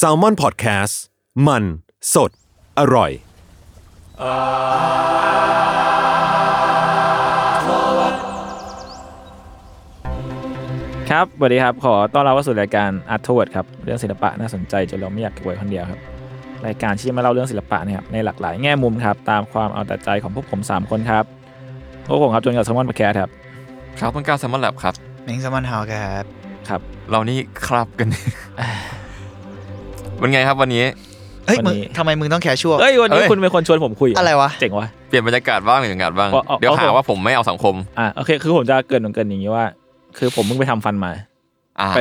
s a l m o n PODCAST มัน สด อร่อย ครับสวัสดีครับ ขอต้อนรับเข้าสู่รายการ Art Toward ครับ เรื่องศิลปะน่าสนใจจนเราไม่อยากเก็บไว้คนเดียวครับ รายการที่จะมาเล่าเรื่องศิลปะนะครับในหลากหลายแง่มุมครับ ตามความเอาแต่ใจของพวกผม 3 คนครับพวกผมครับจนกับสมอนปะแคทครับ ครับต้นกล้าแซมมอนแลบครับเม้งสมันเฮาครับ ครับ เรานี่ครับกัน เป็นไงครับวันนี้ เฮ้ยวันมึงนี้ทำไมมึงต้องแคชชัวเอ้ยวันนี้เอ้ยคุณเป็นคนชวนผมคุยอะไรวะ เจ๋งวะ เปลี่ยนบรรยากาศบ้างหรือบรรยากาศบ้างเอาเอาเดี๋ยวเอาหาว่าผมไม่เอาสังคม อะโอเค คือผมจะเกรินเกรินอย่างนี้ว่า คือผมเพิ่งไปทำฟันมาอ่าไป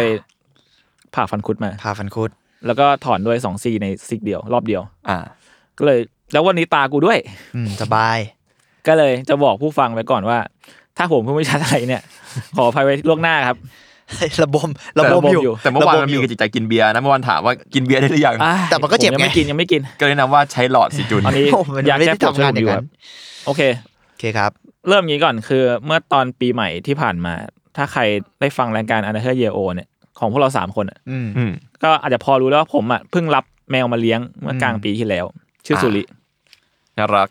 ผ่าฟันคุดมาพาฟันคุด แล้วก็ถอนด้วยสองซีในซิกเดียว รอบเดียว อ่า ก็เลย แล้ววันนี้ตากูด้วย อืมสบาย ก็เลยจะบอกผู้ฟังไปก่อนว่า ถ้าผมพูดไม่ชัดอะไรเนี่ย ขออภัยไว้ล่วงหน้าครับ ระบมระบมอยู่ แต่เมื่อวานระบมันมียู่กระจิตใจกินเบียร์นะเมื่อวานถามว่ากินเบียร์ได้หรือยังอ่าแต่มันก็เจ็บผยังไม่ไงกินยังไม่กิน ก็แนะนำว่าใช้หลอดสีจุนตอนนี้โอ้มันยาไม่แก้ได้ปวดทำงานช่วยผมอยู่อย่างคนั้รับนโอเคโอเคครับ เริ่มอย่างนี้ก่อนคือเมื่อตอนปีใหม่ที่ผ่านมา ถ้าใครได้ฟังรายการ a n a t h e r Year O เนี่ยของพวกเราสามคนอะอืมอืมก็อาจจะพอรู้แล้วว่าผมอะเพิ่งรับแมวมาเลี้ยงเมื่อกลางอืมปีที่แล้ว ชื่อสุริน่ารัก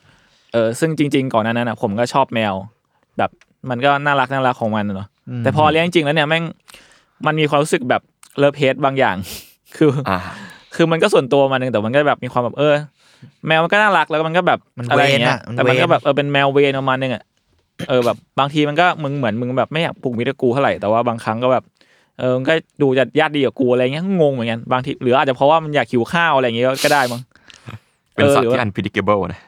เออซึ่งจริง ๆ ก่อนหน้านั้นอะผมก็ชอบแมว แบบมันก็น่ารักน่ารักของมันอะเนาะ แต่พอเลี้ยงจริงๆแล้วเนี่ยแม่งมันมีความรู้สึกแบบ love-hate บางอย่าง คืออ่าคือมันก็ส่วนตัวมันหนึงแต่มันก็แบบมีความแบบเออ แมวมันก็น่ารักแล้วมันก็แบบมันอะไรอย่างเงี้ยเวนอะมันแต่มันก็เวรแบบเออเป็นแมวเวรประมาณนึงอะเออแบบบางทีมันก็มึงเหมือนมึงแบบไม่อยากผูกมิตรกับกูเท่าไหร่แต่ว่าบางครั้งก็แบบเออมันก็ดูจะญาติดีกับกูอะไรเงี้ยงงเหมือนกันบางทีหรืออาจจะเพราะว่ามันอยากหิวข้าวอะไรอย่างเงี้ยก็ได้มั้งเป็นสัตเออหรือว์ที่ว่า unpredictable นะ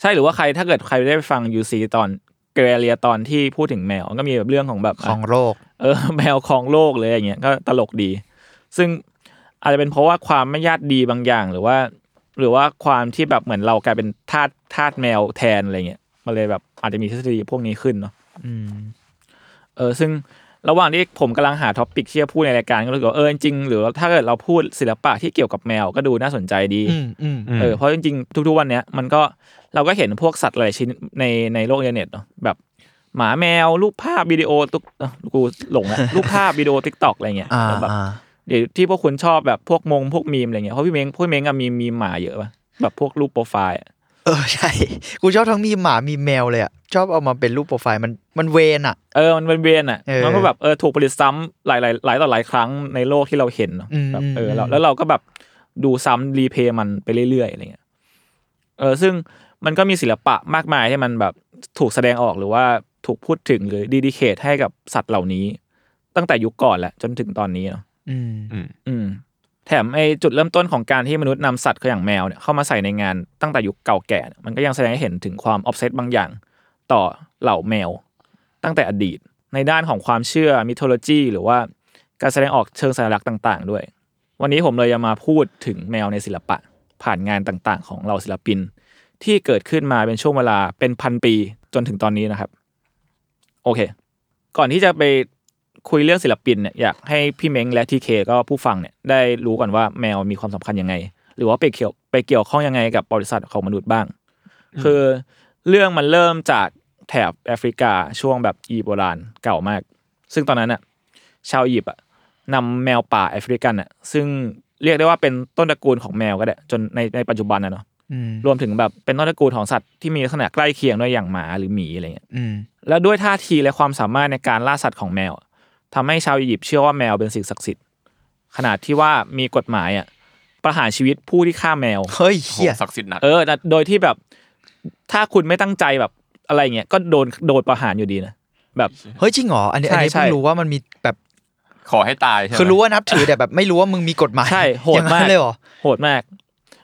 ใช่หรือว่าใครถ้าเกิดใครได้ไปฟังยูซีตอน เกรเลียตอนที่พูดถึงแมวก็มีแบบเรื่องของแบบของโรค เออ แมวครองโลกเลยอย่างเงี้ยก็ตลกดี ซึ่งอาจจะเป็นเพราะว่าความไม่ญาติดีบางอย่างหรือว่า หรือว่าความที่แบบเหมือนเรากลายเป็นทาสทาสแมวแทนอะไรเงี้ยมันเลยแบบอาจจะมีทฤษฎีพวกนี้ขึ้นเนาะอืมเออ ซึ่ง ระหว่างที่ผมกำลังหา topic ที่จะพูดในรายการก็รู้สึกว่าเออจริงๆหรือว่าถ้าเกิดเราพูดศิลปะที่เกี่ยวกับแมวก็ดูน่าสนใจดีอืมอืมอืมเออเพราะจริงๆทุกๆวันเนี้ยมันก็เราก็เห็นพวกสัตว์หลายชนิดในในโลกอินเทอร์เน็ตเนาะแบบหมาแมว รูปภาพวิดีโอตุ๊กเอ้ากูหลงละรูปภาพวิดีโอ TikTok อะไรเงี้ยอ่าแล้วแบบอ่าเดี๋ยวที่พวกคุณชอบแบบพวกมงพวกมีมอะไรเงี้ยเพราะพี่เม้งพวกเม้งอะมีมีหมาเยอะป่ะแบบพวกรูปโปรไฟล์อะ เออใช่ กูชอบทั้งมีหมามีแมวเลยอะ ชอบเอามาเป็นรูปโปรไฟล์มันมันเวนอะ เออมันเป็นเวียนอะเออมันก็แบบเออถูกผลิตซ้ำหลายหลายหลายต่อหลายครั้งในโลกที่เราเห็นเนาะอืมแบบเอออืมแล้วแล้วเราก็แบบดูซ้ำรีเพย์มันไปเรื่อยๆอะไรเงี้ยเออซึ่งมันก็มีศิลปะมากมายที่มันแบบถูกแสดงออกหรือว่าถูกพูดถึงหรือดีดิเคทให้กับสัตว์เหล่านี้ ตั้งแต่ยุคก่อนแหละจนถึงตอนนี้เนาะอืมอืมอืม แถมไอจุดเริ่มต้นของการที่มนุษย์นำสัตว์อย่างแมวเนี่ยเข้ามาใส่ในงานตั้งแต่ยุคเก่าแก่ มันก็ยังแสดงให้เห็นถึงความออฟเซตบางอย่าง ต่อเหล่าแมว ตั้งแต่อดีต ในด้านของความเชื่อมิโทโลจีหรือว่าการแสดงออกเชิงสัญลักษณ์ต่าง ๆ ด้วย วันนี้ผมเลยจะมาพูดถึงแมวในศิลปะ ผ่านงานต่างๆ ของเหล่าศิลปิน ที่เกิดขึ้นมาเป็นช่วงเวลาเป็นพันปีจนถึงตอนนี้นะครับ โอเค ก่อนที่จะไป คุยเรื่องศิลปินเนี่ยอยากให้พี่เม้งและทีเคก็ผู้ฟังเนี่ยได้รู้ก่อนว่าแมวมีความสำคัญยังไง หรือว่าไปเกี่ยวไปเกี่ยวข้องยังไงกับบริษัทของมนุษย์บ้าง คือเรื่องมันเริ่มจากแถบแอฟริกาช่วงแบบอียิปต์โบราณเก่ามาก ซึ่งตอนนั้นน่ะชาวอียิปต์อะนำแมวป่าแอฟริกันอะซึ่งเรียกได้ว่าเป็นต้นตระกูลของแมวก็ได้จนในในปัจจุบันนะเนาะอืมรวมถึงแบบเป็นต้นตระกูลของสัตว์ที่มีลักษณะใกล้เคียงด้วยอย่างหมาหรือหมีอะไรเงี้ยอืมแล้วด้วยท่าทีและความสามารถในการล่าสัตว์ของแมวอะ ทำให้ชาวอียิปต์เชื่อว่าแมวเป็นสิ่งศักดิ์สิทธิ์ขนาดที่ว่ามีกฎหมายอะประหารชีวิตผู้ที่ฆ่าแมวเฮ้ยโหเฮียศักดิ์สิทธิ์หนักเออแต่โดยที่แบบ ถ้าคุณไม่ตั้งใจแบบอะไรเงี้ยก็โดนโดนประหารอยู่ดีนะแบบเฮ้ยจริงเหรออันนี้ใช่อันนี้ใช่เพิ่งรู้ว่ามันมีแบบขอให้ตายใช่ไหมคือรู้ว่านับถือแต่แบบไม่รู้ว่ามึงมีกฎหมายใช่โหดอย่างนั้นมากเลยเหรอโหดมาก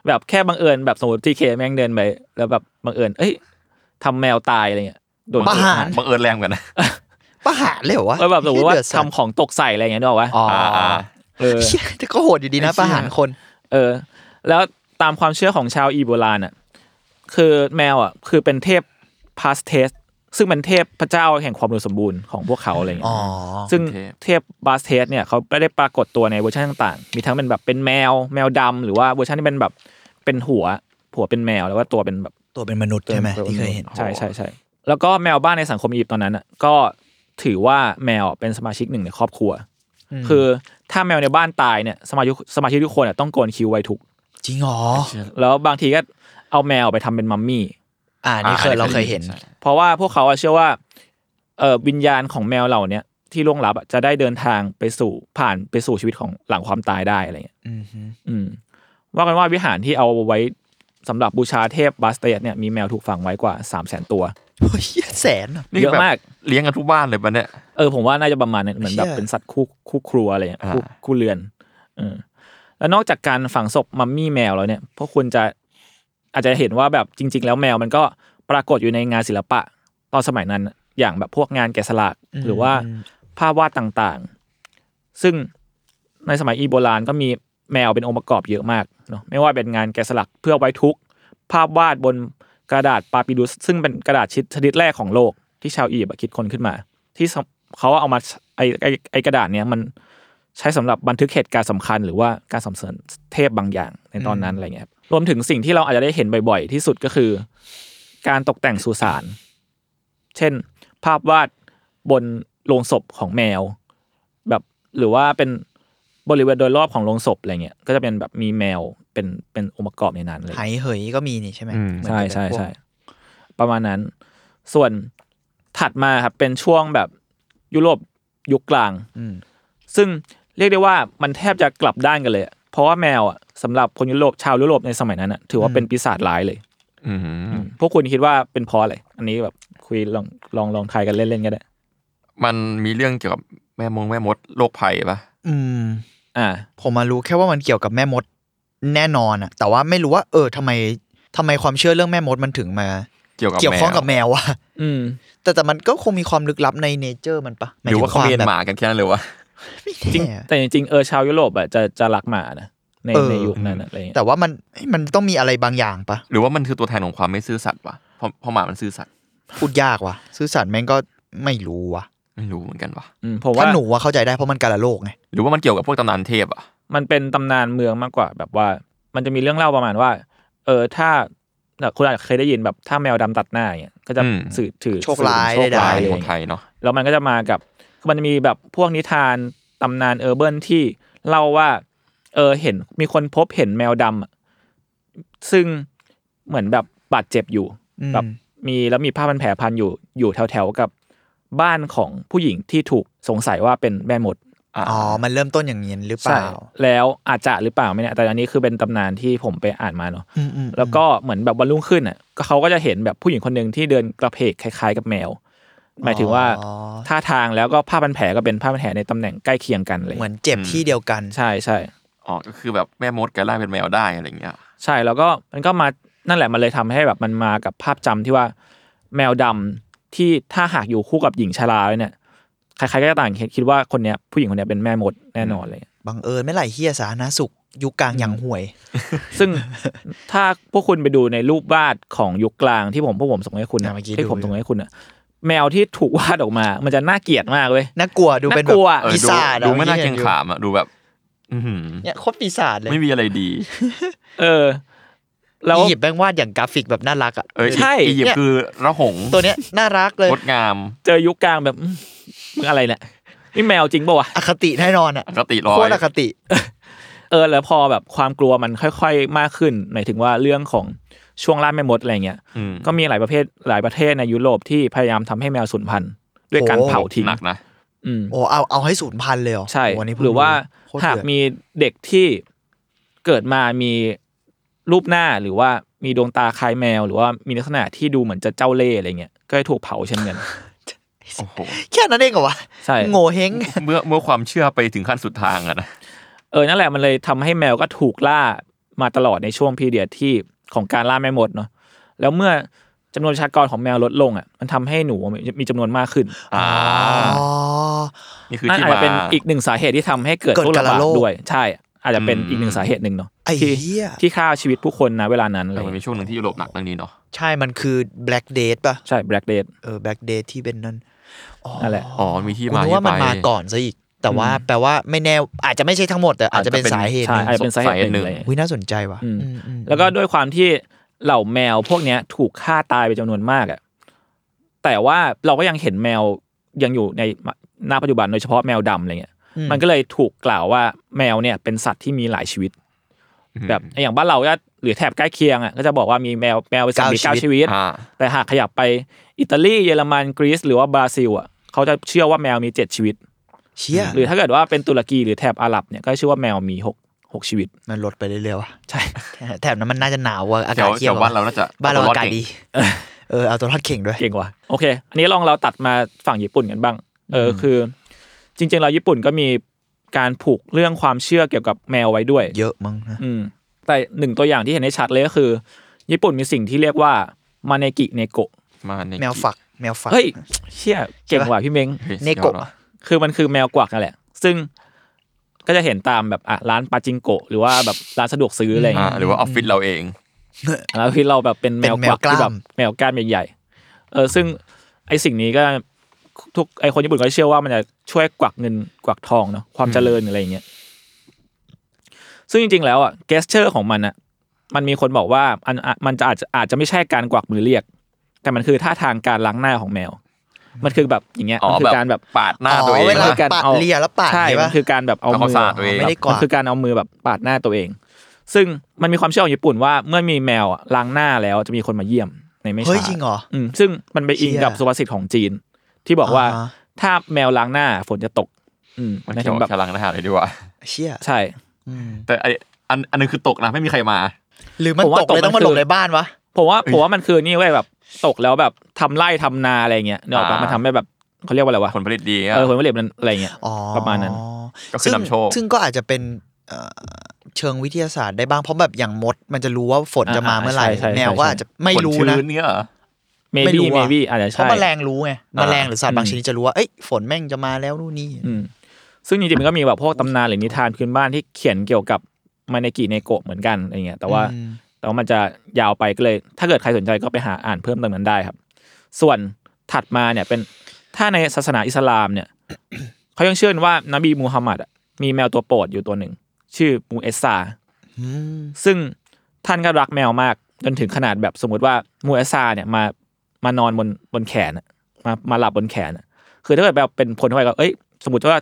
แบบแค่บังเอิญแบบสมมติทีเคแม่งเดินไปแล้วแบบบังเอิญเอ้ยทำแมวตายอะไรเงี้ยโดนประหารบังเอิญแรงเหมือนกันนะ ประหารเลยเหรอวะเออแบบสมมติว่าเหี้ยเดือดสัตว์ทำของตกใส่อะไรเงี้ยนึกออกปะอ๋ออ่าเออเหี้ยแต่ก็โหดอยู่ดีนะประหารคน เออ แล้วตามความเชื่อของชาวอียิปต์โบราณอะคือแมวอะคือเป็นเทพบาสเทตซึ่งเป็นเทพพระเจ้าแห่งความอุดมสมบูรณ์ของพวกเขาอะไรอย่างอ๋เงี้อยซึ่งเทพเทพบาสเทตเนี่ยเขาไม่ได้ปรากฏตัวในเวอร์ชันต่างๆ มีทั้งเป็นแบบเป็นแมวแมวดำหรือว่าเวอร์ชันที่เป็นแบบเป็นหัวหัวเป็นแมวแล้วก็ตัวเป็นแบบตัวเป็นมนุษย์ใช่ไหมที่เคยเห็นใช่ใช่ใช่แล้วก็แมวบ้านในสังคมอียิปต์ตอนนั้นอะก็ ถือว่าแมวเป็นสมาชิกหนึ่งในครอบครัว คือถ้าแมวในบ้านตายเนี่ยสมาชิกสมาชิกทุกคนอะต้องโกนคิ้วไว้ทุก จริงเหรอ แล้วบางทีก็เอาแมวไปทำเป็นมัมมี่ อ่านี่เคยเราเคยเห็นใช่เพราะว่าพวกเขาอะเชื่อว่าเอ่อวิญญาณของแมวเหล่าเนี้ยที่ล่วงลับอะจะได้เดินทางไปสู่ผ่านไปสู่ชีวิตของหลังความตายได้อะไรเงี้ยอืมฮึอืมว่ากันว่าวิหารที่เอาไว้ สำหรับบูชาเทพบาสเตียสเนี่ยมีแมวถูกฝังไว้กว่า3 0 0 0 0 0ตัวโอ้ยเหี้ยแสนอะนี่เยอะแบบมาก เลี้ยงกันทุกบ้านเลยปะเนี่ย เออผมว่าน่าจะประมาณนั้นเหมือนแบบเชี่ย เป็นสัตว์คู่คู่ครัวอะไรเงี้ยคู่อ่าคู่เรือนเออแล้วนอกจากการฝังศพมัมมี่แมวแล้วเนี่ยพวกคุณจะอาจจะเห็นว่าแบบจริง ๆ แล้วแมวมันก็ปรากฏอยู่ในงานศิลปะตอนสมัยนั้นอย่างแบบพวกงานแกะสลักหรือว่าภาพวาดต่างๆ ซึ่งในสมัยอีโบราณก็มีแมวเป็นองค์ประกอบเยอะมาก เนาะไม่ว่าเป็นงานแกะสลักเพื่อไว้ทุกข์ภาพวาดบนกระดาษปาปิดุส ซึ่งเป็นกระดาษชนิดแรกของโลกที่ชาวอียิปต์คิดค้นขึ้นมา ที่เขาเอามาไอไอไอกระดาษเนี้ยมันใช้สำหรับบันทึกเหตุการณ์สำคัญ หรือว่าการสำเสริญเทพบางอย่างในตอนนั้นอะไรเงี้ยรวมถึงสิ่งที่เราอาจจะได้เห็นบ่อยๆ ที่สุดก็คือ การตกแต่งสุสานเช่น ภาพวาดบนโลงศพของแมว แบบหรือว่าเป็น บริเวณโดยรอบของโลงศพอะไรเงี้ยก็จะเป็นแบบมีแมวเป็นเป็นองค์ประกอบในนั้นเลยไหเหยก็มีนี่ใช่ไหมอืมเหมือนใช่กับใช่พวกใช่ประมาณนั้น ส่วนถัดมาครับเป็นช่วงแบบยุโรปยุคกลางอืมซึ่งเรียกได้ว่ามันแทบจะกลับด้านกันเลยอะเพราะว่าแมวอะสำหรับคนยุโรปชาวยุโรปในสมัยนั้นอะถือว่าเป็นปีศาจร้ายเลยอืมพวกคุณคิดว่าเป็นเพราะอะไรอันนี้แบบคุยลองลองลองทายกันเล่นๆก็ได้ มันมีเรื่องเกี่ยวกับแม่มงแม่มดโรคภัยปะอืม อ่าผมมารู้แค่ว่ามันเกี่ยวกับแม่มดแน่นอนอะแต่ว่าไม่รู้ว่า เออทำไมทำไมความเชื่อเรื่องแม่มดมันถึงมา เกี่ยวกับเกี่ยวข้องกับแมวแมววะอืม แต่แต่มันก็คงมีความลึกลับในเนเจอร์มันปะหรือว่าเขาเมียนหมากันแค่นั้นเลยวะจริงแน่แต่จริงๆเออชาวยุโรปอะจะจะรักหมานะในเออในยุคนั้นอะอะไรเงี้ยแต่ว่ามันเอ้ยมันต้องมีอะไรบางอย่างปะหรือว่ามันคือตัวแทนของความไม่ซื่อสัตย์วะเพราะเพราะหมามันซื่อสัตย์พูดยากว่ะ ซื่อสัตย์แม่งก็ไม่รู้ว่ะ ไม่รู้เหมือนกันวะอืมผมถ้าว่าหนูว่าเข้าใจได้เพราะมันกาลโลกไงหรือว่ามันเกี่ยวกับพวกตำนานเทพอะมันเป็นตำนานเมืองมากกว่า แบบว่า มันจะมีเรื่องเล่าประมาณว่า เออถ้าแบบคุณอาจจะเคยได้ยินแบบถ้าแมวดำตัดหน้าเนี่ยก็จะสื่อถือโชคร้ายสื่อถึงโชคร้ายได้เลยของไทยเนาะแล้วมันก็จะมากับคือมันจะมีแบบพวกนิทานตำนานเออร์เบิร์นที่เล่าว่า เออเห็นมีคนพบเห็นแมวดำอะซึ่งเหมือนแบบบาดเจ็บอยู่ อืม แบบมีแล้วมีผ้าพันแผลพันอยู่อยู่แถวๆกับ บ้านของผู้หญิงที่ถูกสงสัยว่าเป็นแม่มดอ่าอ๋อ มันเริ่มต้นอย่างนี้หรือเปล่า แล้วอาจจะหรือเปล่าไม่แน่แต่อันนี้คือเป็นตำนานที่ผมไปอ่านมาเนาะอืมอืมแล้วก็เหมือนแบบวันรุ่งขึ้นอะก็เขาก็จะเห็นแบบผู้หญิงคนหนึ่งที่เดินกระเพกคล้าย ๆ กับแมว หมายถึงว่าอ๋อท่าทางแล้วก็ผ้าพันแผลก็เป็นผ้าพันแผลในตำแหน่งใกล้เคียงกันเลย เหมือนเจ็บที่เดียวกัน ใช่ใช่อ๋อ ก็คือแบบแม่มดกลายเป็นแมวได้อะไรอย่างเงี้ย ใช่ แล้วก็มันก็มา นั่นแหละ มันเลยทำให้แบบมันมากับภาพจำที่ว่าแมวดำ ที่ถ้าหากอยู่คู่กับหญิงชราเนี่ยใครๆก็จะต่างคิดว่าคนเนี้ยผู้หญิงคนเนี้ยเป็นแม่มดแน่นอนเลยบังเอิญไม่ไหลเฮียสาธารณสุข ยุคกลางอย่างห่วย ซึ่งถ้าพวกคุณไปดูในรูปวาดของยุคกลางที่ผมพวกผมส่งให้คุณนะอะเมื่อกี้ที่ดูผมอยู่ส่งให้คุณอะแมวที่ถูกวาดออกมา มันจะน่าเกลียดมากเว้ยน่ากลัวดูเป็นแบน่ากลับวเออปีดูศาจอะดูไม่น่าเกรงที่ห็ขามอะดูแบบอือหือเนี่ยโคตรปีศาจเลยไม่มีอะไรดี เออ แล้วอียิปต์แบงวาดอย่างกราฟิกแบบน่ารักอะเออใช่อียิปต์คือระหงตัวเนี้ยน่ารักเลยงดงาม เจอยุคกลางแบบอื้อมึงอะไรเนี่ยนี่แมวจริงปะวะอคติแน่นอนอะปกติร้อโคยตรอคติ เออ แล้วพอแบบความกลัวมันค่อย ๆ มากขึ้นหมายถึงว่าเรื่องของช่วงล่าแม่มดอะไรเงี้ยอืมก็มีหลายประเภทหลายประเทศในยุโรปที่พยายามทำให้แมวสูญพันธุ์ด้วยการโอ้เผาทิ้งหนักนะอืมโอ้เอาเอาให้ศูนย์พันเลยเหรอใช่โอ้นนี้เพิ่งหรือว่าโคตรหากเดือดมีเด็กที่เกิดมามี รูปหน้าหรือว่ามีดวงตาคล้ายแมว หรือว่ามีลักษณะที่ดูเหมือนจะเจ้าเล่ห์อะไรเงี้ยก็จะถูกเผาเช่นกันโอ้โหแค่นั้นเองเหรอวะใช่โง่เฮงเมื่อเมื่อความเชื่อไปถึงขั้นสุดทางอะนะเออนั่นแหละมันเลยทำให้แมวก็ถูกล่ามาตลอดในช่วงพีเดียดที่ของการล่าแม่มดเนาะแล้วเมื่อจำนวนประชากรของแมวลดลงอะมันทำให้หนูมีจำนวนมากขึ้นอ่าอ๋อนี่คือนั่นที่อาจมาจะเป็นอีกหนึ่งสาเหตุที่ทำให้เกิดเกิดโรคระบาดกาฬโรคด้วยใช่ อาจจะเป็นอืมอีกหนึ่งสาเหตุหนึ่งเนาะไอ้ที่เหี้ยที่ฆ่าชีวิตผู้คนนะเวลานั้นเลแต่ยมันมีช่วงหนึ่งที่ยุโรปหนักเรื่องนี้เนาะใช่มันคือ black date ป่ะใช่ black death เออ black date ที่เป็นนั่นอ๋อนั่นแหละอ๋อมีที่กูมานึกที่ว่ามันไปมาก่อนซะอีกแต่ว่าอืมแปลว่าไม่แน่อาจจะไม่ใช่ทั้งหมดแต่อาจจะเป็นอาจจะเป็นสาเหตุหใช่นึ่งอาจจะเป็นสาเหตุหนึ่งสาเหตุหนึ่งเลยวิน่าสนใจว่ะอืมอืมอืมแล้วก็ด้วยความที่เหล่าแมวพวกเนี้ยถูกฆ่าตายไปจำนวนมากอะแต่ว่าเราก็ยังเห็นแมวยังอยู่ในณปัจจุบันโดยเฉพาะแมวดำอะไรเงี้ยอื มันก็เลยถูกกล่าวว่าแมวเนี่ยเป็นสัตว์ที่มีหลายชีวิต แบบอย่างบ้านเราก็หรือแถบใกล้เคียงอะก็จะบอกว่ามีแมวแมวเป็นสัตว์มีเก้าชีวิตอ่าแต่หากขยับไปอิตาลีเยอรมันกรีซหรือว่าบราซิลอะเขาจะเชื่อว่าแมวมีเจ็ดชีวิตเชี่ยหรือถ้าเกิดว่าเป็นตุรกีหรือแถบอาหรับเนี่ยก็เชื่อว่าแมวมีหกหกชีวิต มันลดไปเรื่อยๆว่ะใช่แถบนั้นมันน่าจะหนาวกว่าอาแถกาศวเที่แถยววบ้านเราน่าจะบ้านเราตัวอากาศก่งดีเออเอาตัวรอดเข่งด้วยเก่งว่ะโอเค อันนี้ลองเราตัดมาฝั่งญี่ปุ่นกันบ้าง เออคือ จริงๆเราญี่ปุ่นก็มีการผูกเรื่องความเชื่อเกี่ยวกับแมวไว้ด้วย เยอะมั้งนะอืมแต่หนึ่งตัวอย่างที่เห็นได้ชัดเลยก็คือ ญี่ปุ่นมีสิ่งที่เรียกว่ามาเนกิเนโกะมาในแมวฝัก แมวฝักเฮ้ยเชี่ยเก่งว่ะพี่เม้งฮ้ยเนโกะสุดยอดว่คือมันคือแมวกวักนั่นแหละ ซึ่งก็จะเห็นตามแบบอะร้านปาจิงโกะหรือว่าแบบร้านสะดวกซื้ออะไรอย่างอ่าเงี้ย หรือว่าออฟฟิศเราเอง แล้วที่เราแบบเป็นแมวกวักเป็นแมวกล้าม ที่แบบแมวกล้ามใหญ่ๆ เออซึ่งไอสิ่งนี้ก็ ทุกไอคนญี่ปุ่นก็เชื่อว่ามันจะช่วยกวักเงินกวักทองเนาะความเจริญอะไรอย่างเงี้ยซึ่งจริง ๆ แล้วอะ gesture ของมันอะมันมีคนบอกว่าอันอะมันจะอาจจะอาจจะไม่ใช่การกวักมือเรียก แต่มันคือท่าทางการล้างหน้าของแมว มันคือแบบอย่างเงี้ยอ๋อมันคือแบบการแบบปาดหน้าตัวเองเวลาคือการปาดเอาเลียแล้วปาดใช่ใช่ปะมันคือการแบบเอาเอามือสาดตัวเองไม่ได้กวักมันคือการเอามือแบบปาดหน้าตัวเอง ซึ่งมันมีความเชื่อของญี่ปุ่นว่าเมื่อมีแมวอะล้างหน้าแล้วจะมีคนมาเยี่ยมในไม่ช้าเฮ้ยจริงเหรออืมซึ่งมันไปอิงเชี่ยกับสุภาษิตของจีน ที่บอกว่าอ่าฮะถ้ถ้าแมวล้างหน้าฝนจะตก อืมมันหมายเกี่ถึยวงกัแบบบพลังทหารเลยดีกว่าเชี่ยใช่อืมแต่ไออันอันนึงคือตกนะไม่มีใครมา หรือมันผมว่าตกเลยตกมันต้องมาหลบคือในบ้านวะผมว่าผมว่ามันคือนี่เว้ยแบบตกแล้วแบบทำไร่ทำนาอะไรเงี้ยเนกออกปะอ่ามัมันทำให้แบบเขาเรียกว่าอะไรวะผลผลิตดีอะเออผลผลิตมันอะไรเงี้ยอ๋อประมาณนั้นก็คือซึ่งนำโชคซึ่งก็อาจจะเป็นเอ่อเชิงวิทยาศาสตร์ได้บ้างเพราะแบบอย่างมด มันจะรู้ว่าฝนจะมาเมื่อไหร่ใช่ใช่แมวก็อาจจะไม่รู้ผลนะชื้ เนี่ยเหรอเมไม่รู้ maybe อะเมบี้อาจจะเพราะใช่แมลงรู้ไงอ่าแมลงหรือสัตว์บางชนิดอืมจะรู้ว่าเอ้ยฝนแม่งจะมาแล้วนู่นนี่อืมซึ่งจริงๆมันก็มีแบบพวกตำนานหรือนิทานพื้นบ้านที่เขียนเกี่ยวกับมาเนกิเนโกะเหมือนกันอะไรเงี้ยแต่ว่าอืมแต่ว่ามันจะยาวไปก็เลย ถ้าเกิดใครสนใจก็ไปหาอ่านเพิ่มเติมนั้นได้ครับ ส่วนถัดมาเนี่ยเป็นถ้าในศาสนาอิสลามเนี่ยเขายังเชื่อว่านบีมูฮัมมัดอะมีแมวตัวโปรดอยู่ตัวหนึ่ง ชื่อมูเอสซาอืมซึ่งท่านก็รักแมวมากจนถึงขนาดแบบสมมติว่ามูเอสซาเนี่ยมา มานอนบนบนแขนอะมามาหลับบนแขนอะคือถ้าเกิดแบบเป็นคนทั่วไปก็เอ้ย สมมติว่า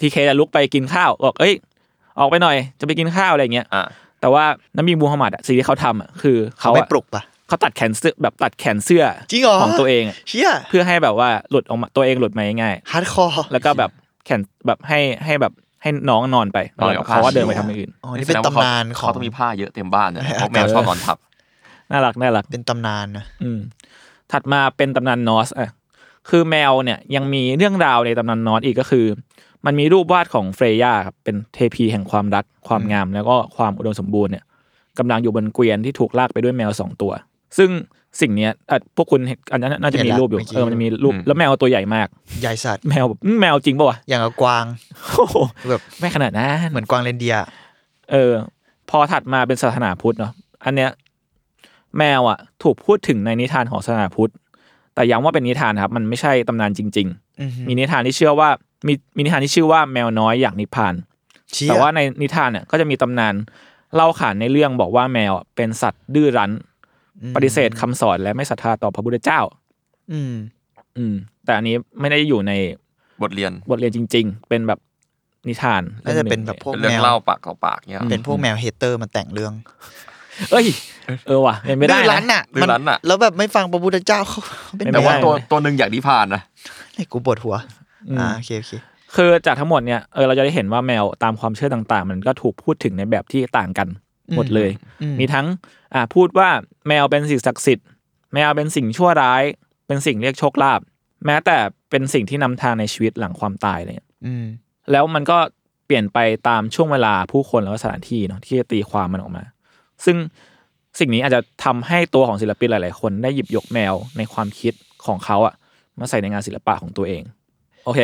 ทีเคจะลุกไปกินข้าวบอกเอ้ย ออกไปหน่อยจะไปกินข้าวอะไรเงี้ยอะแต่ว่านบีมูฮัมมัดอะสิ่งที่เขาทำอะคือเขาเขาไม่อะปลุกปะเขาตัดแขนเสื้อแบบตัดแขนเสื้อจริงเหรอของตัวเองอะเชี่ยเพื่อให้แบบว่าหลุดออกมาตัวเองหลุดมาง่าย hardcore ๆแล้วก็แบบแขนแบบให้ให้แบบให้น้องนอนไปแล้วเขาก็เดินไปทำอย่างอื่นอ๋อนี่เป็นตำนานของเขาต้องมีผ้าเยอะเต็มบ้านเนี่ยเพราะแมวชอบนอนทับน่ารักน่ารักเป็นตำนานนะอืม ถัดมาเป็นตำนานนอสอะคือแมวเนี่ยยังมีเรื่องราวในตำนานนอสอีกก็คือ มันมีรูปวาดของเฟรย่าครับเป็นเทพีแห่งความรักความงาม แล้วก็ความอุดมสมบูรณ์เนี่ยกำลังอยู่บนเกวียนที่ถูกลากไปด้วยแมวสองตัว ซึ่งสิ่งเนี้ยอะพวกคุณเห็นอันนั้นน่าจะมีรูปอยู่เออมันจะมีรูปแล้วแมวตัวใหญ่มาก ใหญ่สัตว์แมวแบบอืมแมวจริงป่าวะอย่างกับกวางโอ้โหแบบไม่ขนาดนั้นเหมือนกวางเรนเดียร์เออ พอถัดมาเป็นศาสนาพุทธเนาะอันเนี้ย แมวอะถูกพูดถึงในนิทานของศาสนาพุทธ แต่ย้ำว่าเป็นนิทานครับ มันไม่ใช่ตำนานจริงอือหือๆมีนิทานที่เชื่อว่ามีมีนิทานที่ชื่อว่าแมวน้อยอยากนิพพานเชี่ยแต่ว่าในนิทานเนี่ยก็จะมีตำนานเล่าขานในเรื่องบอกว่าแมวอะเป็นสัตว์ดื้อรั้นอืมปฏิเสธคำสอนและไม่ศรัทธาต่อพระพุทธเจ้า อืม อืม แต่อันนี้ไม่ได้อยู่ในบทเรียนบทเรียนจริง ๆ เป็นแบบนิทานน่าจะเป็นแบบพวกเป็นแมเรื่องวเล่าปากต่อปากเนี่ยหรอเป็นพวกแมวเฮเตอร์มาแต่งเรื่อง เอ้ยเออว่ะเป็นไม่ได้ดื้อรั้นนะอะดื้อรั้นอะมัแล้วแบบไม่ฟังพระพุทธเจ้าเขาเขาเป็นไม่แต่แมว่าวตัวตัวหนึ่งอยากนิพพานนะให้กูปวดหัวอืมอ่าโอเคโอเคคือจากทั้งหมดเนี่ยเออเราจะได้เห็นว่าแมวตามความเชื่อต่างๆ มันก็ถูกพูดถึงในแบบที่ต่างกันหมดเลยอืมมีทั้งอ่าพูดว่าแมวเป็นสิ่งศักดิ์สิทธิ์ แมวเป็นสิ่งชั่วร้าย เป็นสิ่งเรียกโชคลาภแม้แต่เป็นสิ่งที่นำทางในชีวิตหลังความตายเลยอืมแล้วมันก็เปลี่ยนไปตามช่วงเวลาผู้คนแล้วก็สถานที่เนาะที่จะตีความมันออกมา ซึ่งสิ่งนี้อาจจะทำให้ตัวของศิลปินหลาย ๆ คนได้หยิบยกแมวในความคิดของเขาอะมาใส่ในงานศิลปะของตัวเอง โอเค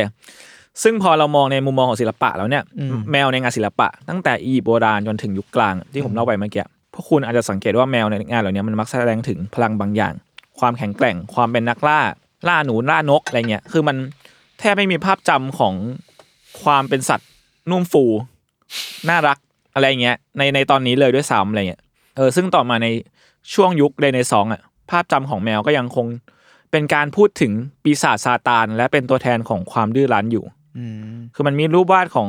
ซึ่งพอเรามองในมุมมองของศิลปะแล้วเนี่ยอืมแมวในงานศิลปะ ตั้งแต่อียิปต์โบราณจนถึงยุคกลางที่ผมเล่าไปเมื่อกี้พวกคุณอาจจะสังเกตว่าแมวในงานเหล่านี้มันมักแสดงถึงพลังบางอย่าง ความแข็งแกร่ง ความเป็นนักล่า ล่าหนูล่านกอะไรเงี้ย คือมันแทบไม่มีภาพจำของความเป็นสัตว์นุ่มฟู น่ารักอะไรเงี้ยในในตอนนี้เลยด้วยซ้ำอะไรเงี้ย เออซึ่งต่อมาในช่วงยุคเรเนซองส์อะภาพจำของแมวก็ยังคงเป็นการพูดถึงปีศาจซาตาน และเป็นตัวแทนของความดื้อรั้นอยู่อืมคือมันมีรูปวาดของ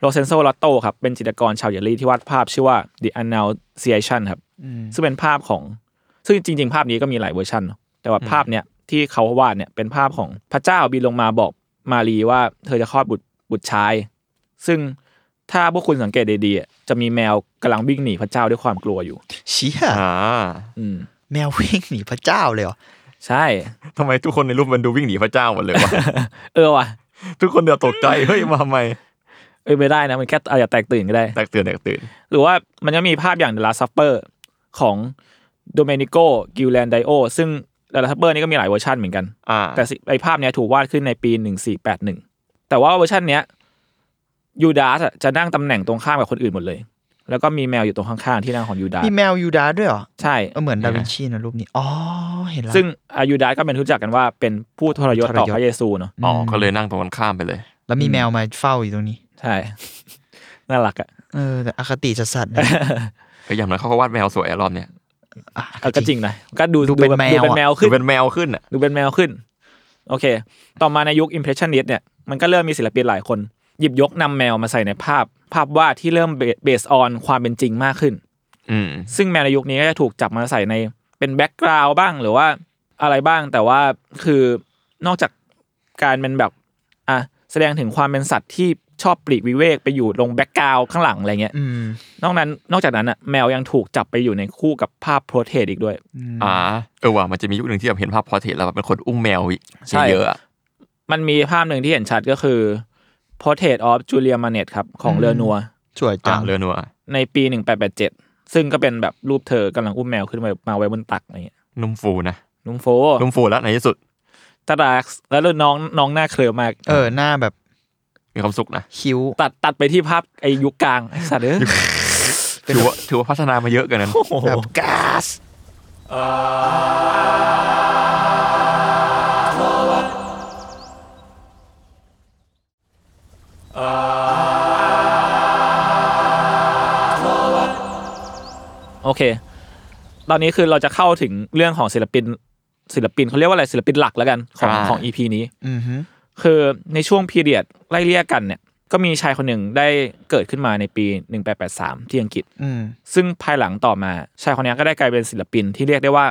ลอเรนโซลอตโตครับเป็นจิตรกรชาวเยอรมนีที่วาดภาพชื่อว่า The Annunciation ครับอืมซึ่งเป็นภาพของ ซึ่งจริง ๆ ภาพนี้ก็มีหลายเวอร์ชันเนอะแต่ว่าภาพเนี้ยที่เขาวาดเนี่ยเป็นภาพของพระเจ้าบินลงมาบอกมารีว่าเธอจะคลอดบุตรบุตรชาย ซึ่ง ถ้าพวกคุณสังเกตดีๆอะจะมีแมวกำลังวิ่งหนีพระเจ้าด้วยความกลัวอยู่เชี่ยอ่าอืมแมววิ่งหนีพระเจ้าเลยเหรอใช่ทำไมทุกคนในรูปมันดูวิ่งหนีพระเจ้าหมดเลยวะเออว่ะทุกคนเดือดตกใจเฮ้ยมาทำไมเออไม่ได้นะมันแค่อาจจะแตกตื่นก็ได้แตกตื่นแตกตื่น หรือว่ามันจะมีภาพอย่าง The Last Supper ของโดเมนิโกกีร์ลันดาโยซึ่ง The Last Supper นี่ก็มีหลายเวอร์ชันเหมือนกันอ่าแต่สิไอภาพเนี้ยถูกวาดขึ้นในปี1481แต่ว่าเวอร์ชันเนี้ย ยูดาสอะจะนั่งตำแหน่งตรงข้ามกับคนอื่นหมดเลย แล้วก็มีแมวอยู่ตรงข้างๆที่นั่งของยูดาสมีแมวยูดาด้วยเหรอ ใช่เออเหมือนดาวินชีนะรูปนี้ อ๋อ เห็นแล้วซึ่งอายูดาสก็เป็นรู้จักกันว่าเป็นผู้ทรยศต่อทรยศพระเยซูเนาะอ๋อก็เลยนั่งตรงกันข้ามไปเลย แล้วมีแมวมาเฝ้าอยู่ตรงนี้ ใช่ น่ารักอะเออแต่อคติสัสๆนะก็อย่างนั้นเขาก็วาดแมวสวยอะรอบเนี้ยอะเออก็จริงนะก็ดูดูเป็นบบแมวดูเป็นอะแมวคืขึ้อนเป็นแมวขึ้นอะดูเป็นแมวขึ้น โอเค ต่อมาในยุค Impressionist เนี่ยมันก็เริ่มมีศิลปินหลายคน หยิบยกนำแมวมาใส่ในภาพ ภาพวาดที่เริ่มเบสออนความเป็นจริงมากขึ้นอืมซึ่งแมวในยุคนี้ก็จะถูกจับมาใส่ในเป็น background บ้างหรือว่าอะไรบ้างแต่ว่าคือนอกจากการเป็นแบบอะแสดงถึงความเป็นสัตว์ที่ชอบปลีกวิเวกไปอยู่ลง background ข้างหลังอะไรเงี้ยอืมนอกนั้นนอกจากนั้นอะแมวยังถูกจับไปอยู่ในคู่กับภาพ portrait อีกด้วยอ่าเออว่ะมันจะมียุคหนึ่งที่แบบเห็นภาพ portrait แล้วแบบเป็นคนอุ้มแมวใช่เยอะๆอะมันมีภาพหนึ่งที่เห็นชัดก็คือ Portrait of Julia Manet ครับของเลอนัวสวยจัอ่างเรือนัวในปี 1887 ซึ่งก็เป็นแบบรูปเธอกำลังอุ้มแมวขึ้นมามาไว้บนตักอะไรเงี้ยนุ่มฟูนะนุ่มโฟนุ่มฟูแล้วในที่สุดตาดากแล้วน้องน้องหน้าเคลือมาก เออหน้าแบบ มีความสุขนะคิ้วตัดตัดไปที่ภาพไอยุคกลางไอสัตว์เอ้ยถือว่าถือว่าพัฒนามาเยอะเกันนั้นโอ้โหแบบก๊าซ โอเค ตอนนี้คือเราจะเข้าถึงเรื่องของศิลปิน ศิลปินเขาเรียกว่าอะไรศิลปินหลักแล้วกันของอ่าของอีพีนี้อือฮึคือในช่วงพีเรียดไล่เลี่ยกันเนี่ย ก็มีชายคนหนึ่งได้เกิดขึ้นมาในปี 1883 ที่อังกฤษอืมซึ่งภายหลังต่อมา ชายคนนี้ก็ได้กลายเป็นศิลปินที่เรียกได้ว่า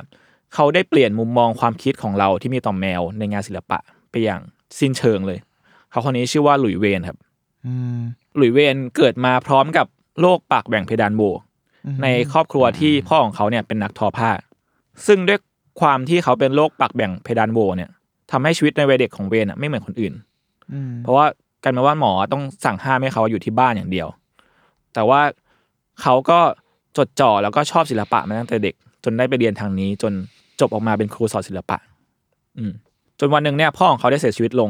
เขาได้เปลี่ยนมุมมองความคิดของเราที่มีต่อแมวในงานศิลปะไปอย่างสิ้นเชิงเลย เขาคนนี้ชื่อว่าหลุยเวนครับอืม หลุยเวนเกิดมาพร้อมกับโรคปากแหว่งเพดานโหวในครอบครัวที่พ่อของเขาเนี่ยเป็นนักทอผ้า ซึ่งด้วยความที่เขาเป็นโรคปากแบ่งเพดานโหวเนี่ยทำให้ชีวิตในวัยเด็กของเวนอะไม่เหมือนคนอื่นอืมเพราะว่ากันมาว่าหมอต้องสั่งห้ามให้เขาอยู่ที่บ้านอย่างเดียว แต่ว่าเขาก็จดจ่อแล้วก็ชอบศิลปะมาตั้งแต่เด็ก จนได้ไปเรียนทางนี้ จนจบออกมาเป็นครูสอนศิลปะ อืมจนวันหนึ่งเนี่ยพ่อของเขาได้เสียชีวิตลง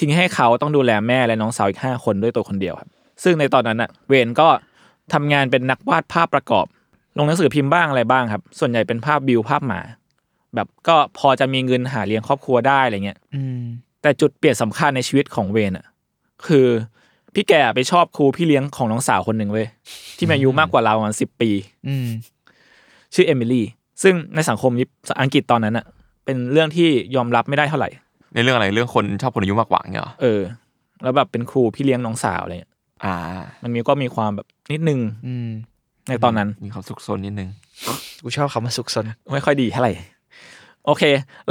ทิ้งให้เขาต้องดูแลแม่และน้องสาวอีกห้าคนด้วยตัวคนเดียวครับ ซึ่งในตอนนั้นน่ะเวนก็ทำงานเป็นนักวาดภาพประกอบ ลงหนังสือพิมพ์บ้างอะไรบ้างครับ ส่วนใหญ่เป็นภาพวิวภาพหมา แบบก็พอจะมีเงินหาเลี้ยงครอบครัวได้อะไรเงี้ยอืมแต่จุดเปลี่ยนสำคัญในชีวิตของเวนอะคือพี่แกไปชอบครูพี่เลี้ยงของน้องสาวคนหนึ่งเว้ยที่มีอายุมากกว่าเราประมาณสิบปีอืมชื่อเอมิลี่ซึ่งในสังคมอังกฤษตอนนั้นอะเป็นเรื่องที่ยอมรับไม่ได้เท่าไหร่ ในเรื่องอะไรเรื่องคนชอบคนอายุมากกว่าเงี้ยเหรอเออ แล้วแบบเป็นครูพี่เลี้ยงน้องสาวอะไรเงี้ยอ่า มันมีก็มีความแบบนิดนึงอืมในตอนนั้น มีความสุขซนนิดนึงกูชอบคำว่าสุขสนไม่ค่อยดีเท่าไหร่ โอเค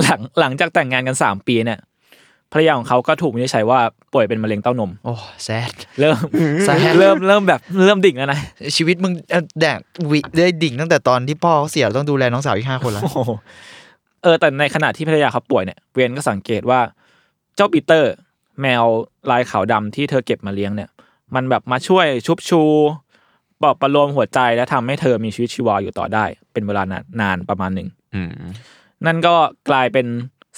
หลังหลังจากแต่งงานกันสามปีเนี่ยภรรยาของเขาก็ถูกวินิจฉัยว่าป่วยเป็นมะเร็งเต้านม โอ้แซด เริ่มแซดเริ่มเริ่มแบบเริ่มดิ่งแล้วนะชีวิตมึงเอ่อแดกวิได้ดิ่งตั้งแต่ตอนที่พ่อเขาเสียต้องดูแลน้องสาวอีกห้าคนแล้วโอ้โห เออแต่ในขณะที่ภรรยาเขาป่วยเนี่ยเวนก็สังเกตว่าเจ้าปีเตอร์ แมวลายขาวดำที่เธอเก็บมาเลี้ยงเนี่ย มันแบบมาช่วยชุบชูปลอบประโลมหัวใจและทำให้เธอมีชีวิตชีวาอยู่ต่อได้ เป็นเวลานานนานประมาณหนึ่งอืมนั่นก็กลายเป็น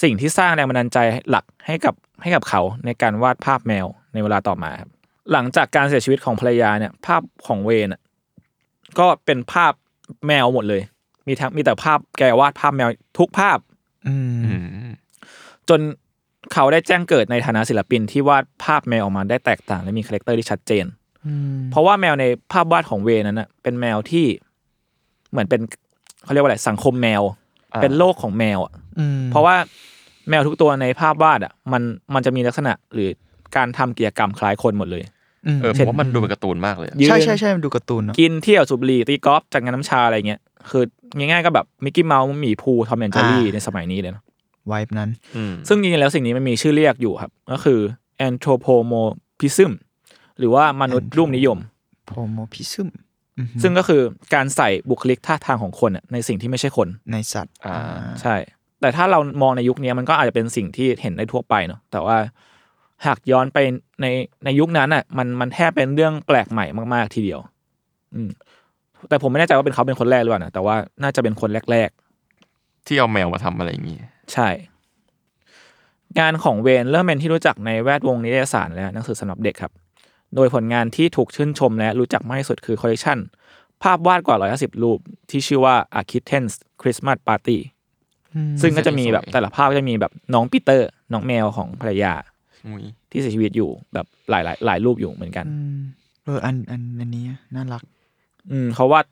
สิ่งที่สร้างแรงบันดาลใจหลักให้กับให้กับเขาในการวาดภาพแมวในเวลาต่อมาครับหลังจากการเสียชีวิตของภรรยาเนี่ย ภาพของเวนอะก็เป็นภาพแมวหมดเลย มีทั้งมีแต่ภาพแกวาดภาพแมวทุกภาพอืมอืมจนเขาได้แจ้งเกิดในฐานะศิลปินที่วาดภาพแมวออกมาได้แตกต่าง และมี character ที่ชัดเจนอืมเพราะว่าแมวในภาพวาดของเวนนั้นน่ะเป็นแมวที่เหมือนเป็นเขาเรียกว่าอะไรสังคมแมว เป็นโลกของแมวอะอืมเพราะว่าแมวทุกตัวในภาพวาดอะ มันมันจะมีลักษณะหรือการทำกิจกรรมคล้ายคนหมดเลยมเออผมว่ามันดูเป็นการ์ตูนมากเลยอะยืนใช่ใช่ใช่มันดูการ์ตูนเนอะกินเที่ยวสูบบุหรี่ตีกอล์ฟจัดงานน้ำชาอะไรเงี้ยคือ ง่ายๆก็แบบมิกกี้เมาส์หมีภูทอมแอนเจอรี่ในสมัยนี้เลยนะ vibe นั้นอืมซึ่งจริงๆแล้วสิ่งนี้มันมีชื่อเรียกอยู่ครับ ก็คือ anthropomorphism หรือว่ามนุษย์รูปนิยม anthropomorphism ซึ่งก็คือการใส่บุคลิกท่าทางของคนอะในสิ่งที่ไม่ใช่คนในสัตว์อ่าใช่ แต่ถ้าเรามองในยุคนี้มันก็อาจจะเป็นสิ่งที่เห็นได้ทั่วไปเนาะแต่ว่าหากย้อนไปในในยุคนั้นอะ มันมันแทบเป็นเรื่องแปลกใหม่มาก ๆ ทีเดียว อืม แต่ผมไม่แน่ใจว่าเป็นเขาเป็นคนแรกหรือเปล่านะแต่ว่าน่าจะเป็นคนแรกที่เอาแมวมาทำอะไรอย่างงี้ๆใช่ งานของเวนเริ่มเป็นที่รู้จักในแวดวงนิตยสารและหนังสือสำหรับเด็กครับ โดยผลงานที่ถูกชื่นชมและรู้จักมากที่สุดคือคอลเลกชันภาพวาดกว่า 150 รูป ที่ชื่อว่า A Kitten's Christmas Party ซึ่งก็จะมีแบบสวยๆแต่ละภาพก็จะมีแบบน้องปีเตอร์ น้องแมวของภรรยาอุ้ยที่เสียชีวิตอยู่แบบหลายหลายหลายรูปอยู่เหมือนกันอืมเอออันอันอันนี้น่ารัก อืมเขาวาด